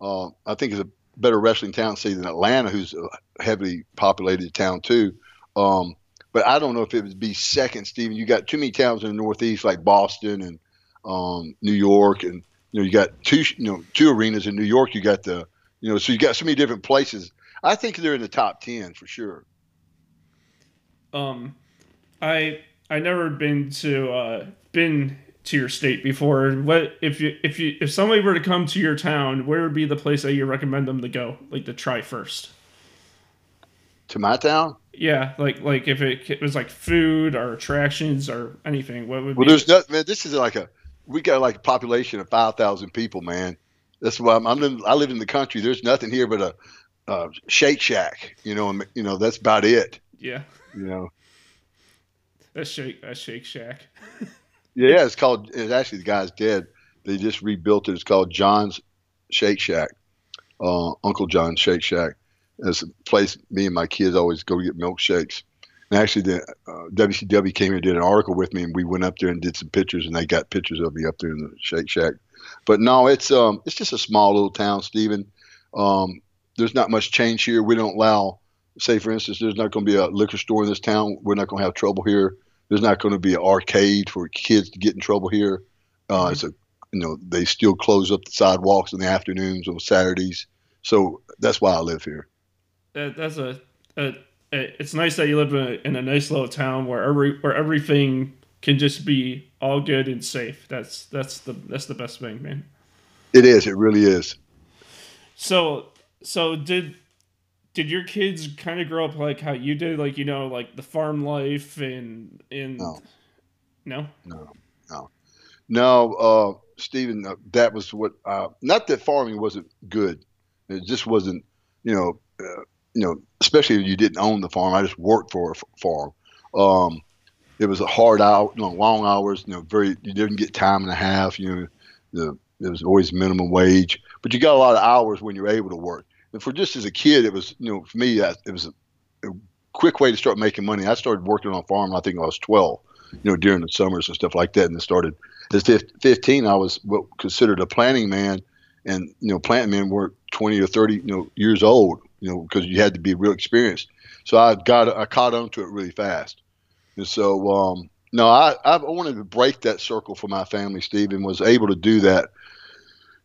uh, I think it's a better wrestling town, say, than Atlanta, who's a heavily populated town too. Um, but I don't know if it would be second, Stephen. You got too many towns in the Northeast, like Boston and um, New York, and you know, you got two, you know, two arenas in New York. You got the, you know, so you got so many different places. I think they're in the top ten for sure. Um, I I never been to uh been to your state before. What if you if you if somebody were to come to your town, where would be the place that you recommend them to go, like to try first? To my town? Yeah, like like if it, it was like food or attractions or anything, what would Well, be? there's not, man. This is like a we got like a population of five thousand people, man. That's why I'm, I'm in, I live in the country. There's nothing here but a, a Shake Shack. You know, and, you know that's about it. yeah, You know. a shake a Shake Shack. Yeah, it's called. It's actually the guy's dead. They just rebuilt it. It's called John's Shake Shack. Uh, Uncle John's Shake Shack. It's a place me and my kids always go to get milkshakes. And actually, the uh, WCW came here and did an article with me, and we went up there and did some pictures, and they got pictures of me up there in the Shake Shack. But no, it's um, it's just a small little town, Stephen. Um, there's not much change here. We don't allow say for instance, there's not going to be a liquor store in this town. We're not going to have trouble here. There's not going to be an arcade for kids to get in trouble here. Uh, mm-hmm. It's a you know they still close up the sidewalks in the afternoons on Saturdays. So that's why I live here. That, that's a, a, a, it's nice that you live in a, in a nice little town where every where everything can just be all good and safe. That's that's the that's the best thing, man. It is. It really is. So so did did your kids kind of grow up like how you did, like you know, like the farm life and and no, no, no, no, no. Uh, Stephen, uh, that was what. Uh, not that farming wasn't good. It just wasn't. You know, uh, you know, especially if you didn't own the farm. I just worked for a farm. Um, it was a hard out, you know, long hours. You know, very. You didn't get time and a half. You know, the it was always minimum wage, but you got a lot of hours when you're able to work. And for just as a kid, it was you know for me it was a, a quick way to start making money. I started working on a farm. I think I was 12, you know, during the summers and stuff like that, and then started at 15. I was what considered a planting man, and you know, planting men were 20 or 30 you know years old, you know, because you had to be real experienced. So I got I caught on to it really fast, and so um, no, I I wanted to break that circle for my family. Stephen was able to do that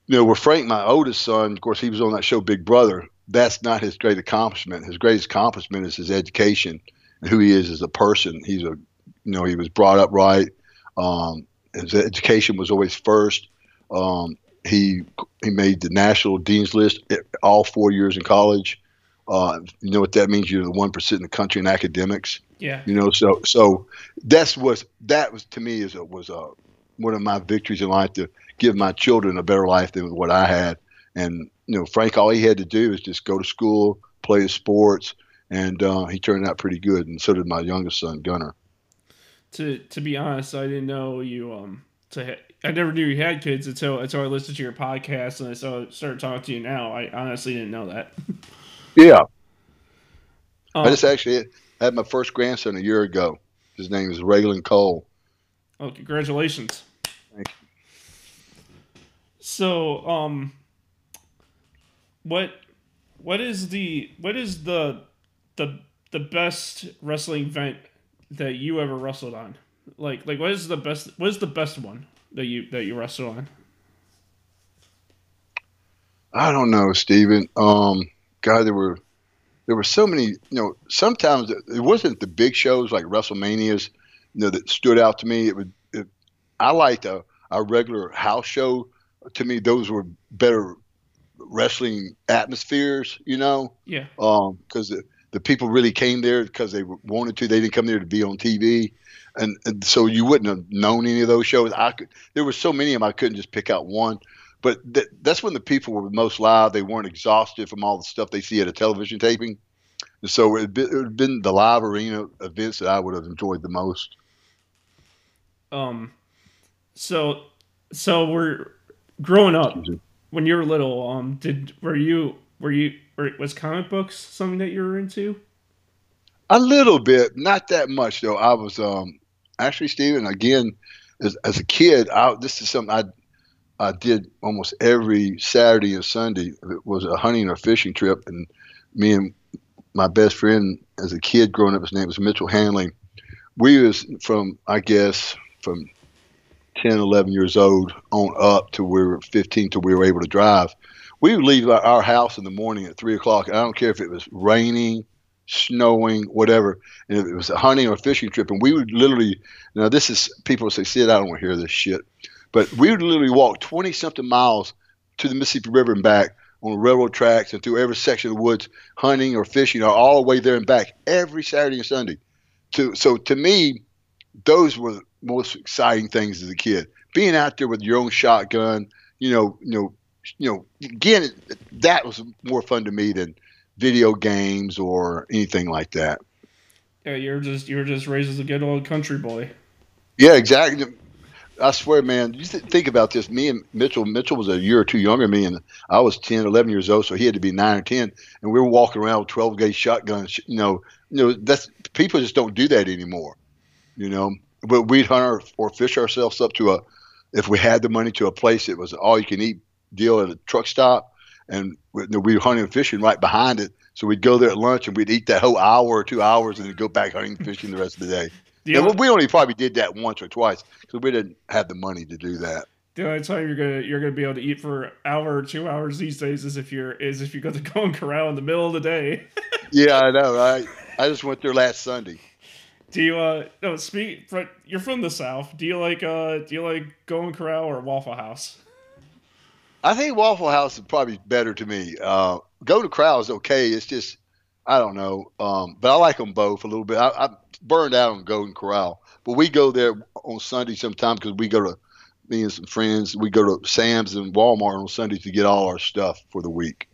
you know, with Frank, my oldest son, of course, he was on that show Big Brother. That's not his great accomplishment. His greatest accomplishment is his education and who he is as a person. He's a, you know, he was brought up right. Um, his education was always first. Um, he he made the national dean's list all four years in college. Uh, you know what that means? You're the one percent in the country in academics. Yeah. You know, so so that's what that was to me is a, was a one of my victories in life to give my children a better life than what I had. And you know, Frank, all he had to do was just go to school, play the sports, and uh, he turned out pretty good. And so did my youngest son, Gunner. To to be honest, I didn't know you. Um, to ha- I never knew you had kids until until I listened to your podcast and I saw started talking to you now. I honestly didn't know that. yeah. Um, I just actually had my first grandson a year ago. His name is Raylan Cole. Oh, congratulations! Thank you. So, um, what what is the what is the the the best wrestling event that you ever wrestled on? Like like what is the best what is the best one that you that you wrestled on? I don't know, Steven. Um, God, there were there were so many. You know, sometimes it wasn't the big shows like WrestleManias you know, that stood out to me. It would, it, I liked a, a regular house show. To me, those were better wrestling atmospheres, you know? Yeah. Um, cause the, the people really came there because they wanted to. They didn't come there to be on TV. And, and so you wouldn't have known any of those shows. I could, there were so many of them, I couldn't just pick out one. But th- that's when the people were most live. They weren't exhausted from all the stuff they see at a television taping. And so it would have been the live arena events that I would have enjoyed the most. Um, so so we're growing up when you were little. Um, did were you were you were, was comic books something that you were into? A little bit, not that much though. I was um actually Stephen again as, as a kid. I, this is something I I did almost every Saturday and Sunday. It was a hunting or fishing trip, and me and my best friend as a kid growing up, his name was Mitchell Hanley. We was from I guess from 10, 11 years old on up to we were 15 till we were able to drive. We would leave our house in the morning at three o'clock. and I don't care if it was raining, snowing, whatever. And if it was a hunting or fishing trip, and we would literally, now this is people say, Sid, I don't want to hear this shit. But we would literally walk 20 something miles to the Mississippi River and back on railroad tracks and through every section of the woods, hunting or fishing, or all the way there and back every Saturday and Sunday. To, so to me, those were the most exciting things as a kid. Being out there with your own shotgun, you know, you know, you know, again, that was more fun to me than video games or anything like that. Yeah, you're just you're just raised as a good old country boy. Yeah, exactly. I swear, man, you think about this. Me and Mitchell, Mitchell was a year or two younger than me, and I was 10, 11 years old, so he had to be 9 or 10. And we were walking around with 12 gauge shotguns. You know, you know, that's people just don't do that anymore. You know, but we'd hunt our, or fish ourselves up to a, if we had the money to a place it was an all you can eat deal at a truck stop, and we'd hunting and fishing right behind it. So we'd go there at lunch and we'd eat that whole hour or two hours and then go back hunting and fishing the rest of the day. And only, we only probably did that once or twice because we didn't have the money to do that. the only time you're gonna you're gonna be able to eat for an hour or two hours these days is if you're is if you go to Golden Corral in the middle of the day. Yeah, I know. I I just went there last Sunday. Do you uh no speak you're from the south. Do you like uh do you like Golden Corral or Waffle House? I think Waffle House is probably better to me. Uh, Golden Corral is okay. It's just I don't know, um, but I like them both a little bit. I, I burned out on Golden Corral, but we go there on Sunday sometimes because we go to me and some friends. We go to Sam's and Walmart on Sunday to get all our stuff for the week.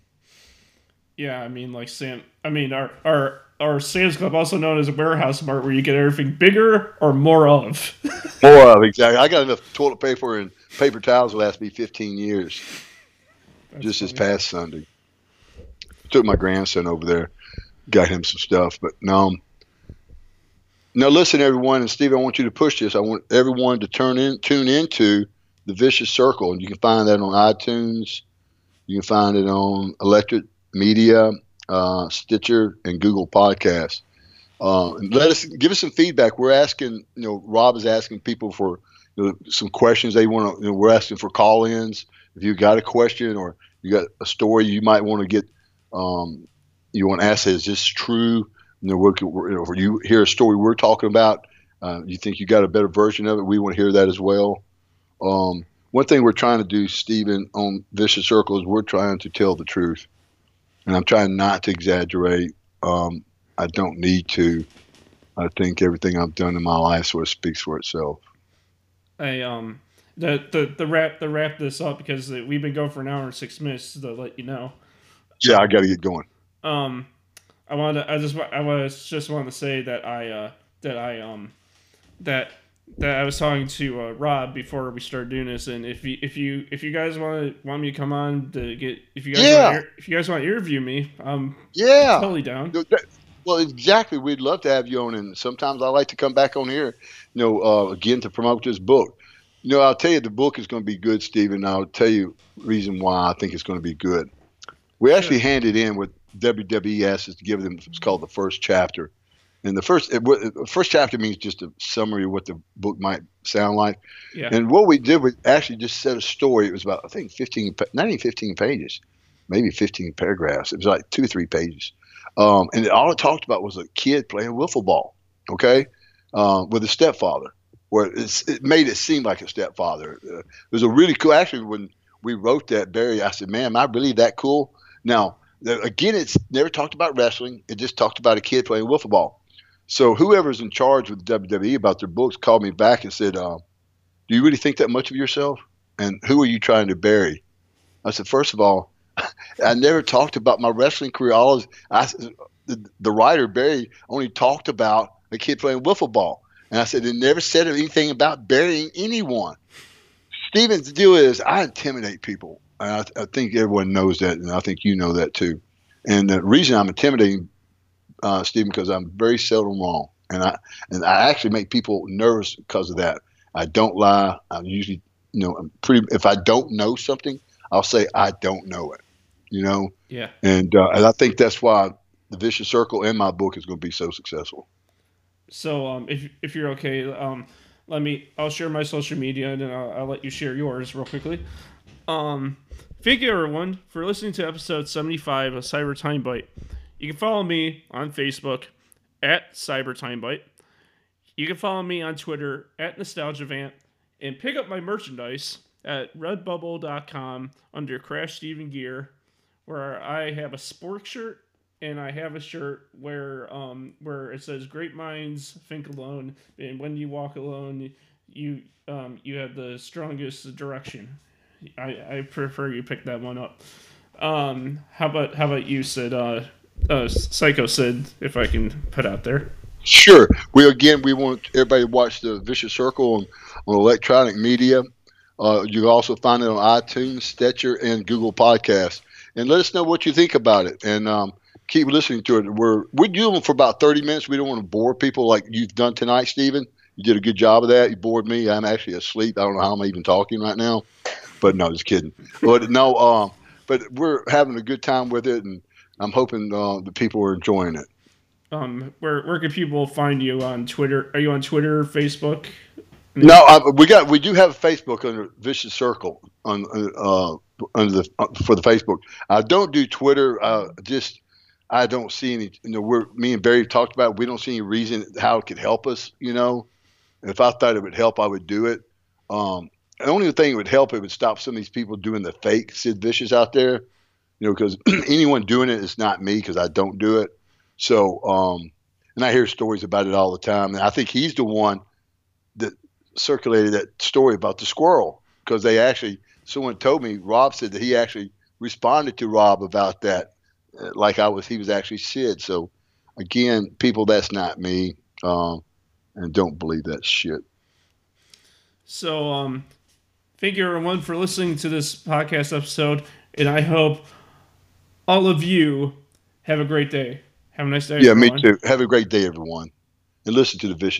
Yeah, I mean like Sam I mean our our our Sam's Club also known as a warehouse mart where you get everything bigger or more of. More of exactly. I got enough toilet paper and paper towels to last me 15 years. That's just this past Sunday. Took my grandson over there, got him some stuff. But no. Now listen, everyone, and Steve, I want you to push this. I want everyone to turn in, tune into the Vicious Circle, and you can find that on iTunes. You can find it on Electric Media, uh, Stitcher, and Google Podcasts. Uh, and let us give us some feedback. We're asking, you know, Rob is asking people for you know, some questions they want to. You know, we're asking for call-ins. If you got a question or you got a story you might want to get, um, you want to ask, is this true? You know, we're, we're, you hear a story we're talking about, uh, you think you got a better version of it, we want to hear that as well. Um, one thing we're trying to do, Stephen, on Vicious Circle is we're trying to tell the truth. And I'm trying not to exaggerate. Um, I don't need to. I think everything I've done in my life sort of speaks for itself. I um the the the wrap the wrap this up because we've been going for an hour and six minutes to let you know. Yeah, I got to get going. Um, I wanted to, I just I was just wanted to say that I uh that I um that that I was talking to uh, Rob before we started doing this, and if you if you if you guys want to want me to come on to get if you guys Yeah. want if you guys want to interview me, I'm totally down. Well, exactly. We'd love to have you on, and sometimes I like to come back on here, you know, uh, again to promote this book. You know, I'll tell you the book is going to be good, Stephen. I'll tell you reason why I think it's going to be good. We actually handed in what WWE asked us to give them. It's called the first chapter, and the first it, the first chapter means just a summary of what the book might sound like. Yeah. And what we did was actually just set a story. It was about I think 15, pa- not even 15 pages, maybe 15 paragraphs. It was like two or three pages. Um, and all it talked about was a kid playing wiffle ball, okay, uh, with a stepfather. Where it's, it made it seem like a stepfather. Uh, it was a really cool. Actually, when we wrote that, Barry, I said, "Man, am I really that cool?" Now, again, it's never talked about wrestling. It just talked about a kid playing wiffle ball. So whoever's in charge with WWE about their books called me back and said, uh, "Do you really think that much of yourself? And who are you trying to bury?" I said, first of all, I never talked about my wrestling career. All of, I, the, the writer Barry only talked about a kid playing wiffle ball, and I said, "It never said anything about burying anyone." Steven's deal is I intimidate people, I, I think everyone knows that, and I think you know that too. And the reason I'm intimidating uh, Stephen because I'm very seldom wrong, and I and I actually make people nervous because of that. I don't lie. I'm usually, you know, I'm pretty. If I don't know something, I'll say I don't know it. You know, Yeah. and uh, and I think that's why the Vicious Circle in my book is going to be so successful. So um, if if you're okay, um, let me. I'll share my social media and then I'll, I'll let you share yours real quickly. Um, thank you everyone for listening to episode 75 of Cyber Time Bite. You can follow me on Facebook at Cyber Time Bite. You can follow me on Twitter at NostalgiaVant and pick up my merchandise at redbubble.com under Crash Steven Gear, where I have a spork shirt and I have a shirt where um where it says "Great minds think alone," and when you walk alone, you um you have the strongest direction. I I prefer you pick that one up. Um, how about how about you, Sid? Uh, uh, Psycho Sid, if I can put out there. Sure. We again we want everybody to watch the Vicious Circle on, on electronic media. Uh, you can also find it on iTunes, Stitcher, and Google Podcasts. And let us know what you think about it. And um, keep listening to it. We're we do them for about thirty minutes. We don't want to bore people like you've done tonight, Stephen. You did a good job of that. You bored me. I'm actually asleep. I don't know how I'm even talking right now. But no, just kidding. But no, um, but we're having a good time with it, and I'm hoping uh, the people are enjoying it. Um, where where can people find you on Twitter? Are you on Twitter, Facebook? No, I, we got we do have a Facebook under Vicious Circle on uh, under the uh, for the Facebook. I don't do Twitter. Uh, just I don't see any. You know, we're me and Barry talked about. It, we don't see any reason how it could help us. You know, if I thought it would help, I would do it. Um, the only thing it would help it would stop some of these people doing the fake Sid Vicious out there. You know, because anyone doing it is not me because I don't do it. So, um, and I hear stories about it all the time. And I think he's the one that circulated that story about the squirrel because they actually someone told me Rob said that he actually responded to Rob about that, uh, like I was he was actually Sid. So again, people, that's not me, um, and don't believe that shit. So um, thank you everyone for listening to this podcast episode, and I hope all of you have a great day. Have a nice day. Yeah, everyone. me too. Have a great day, everyone, and listen to the vicious.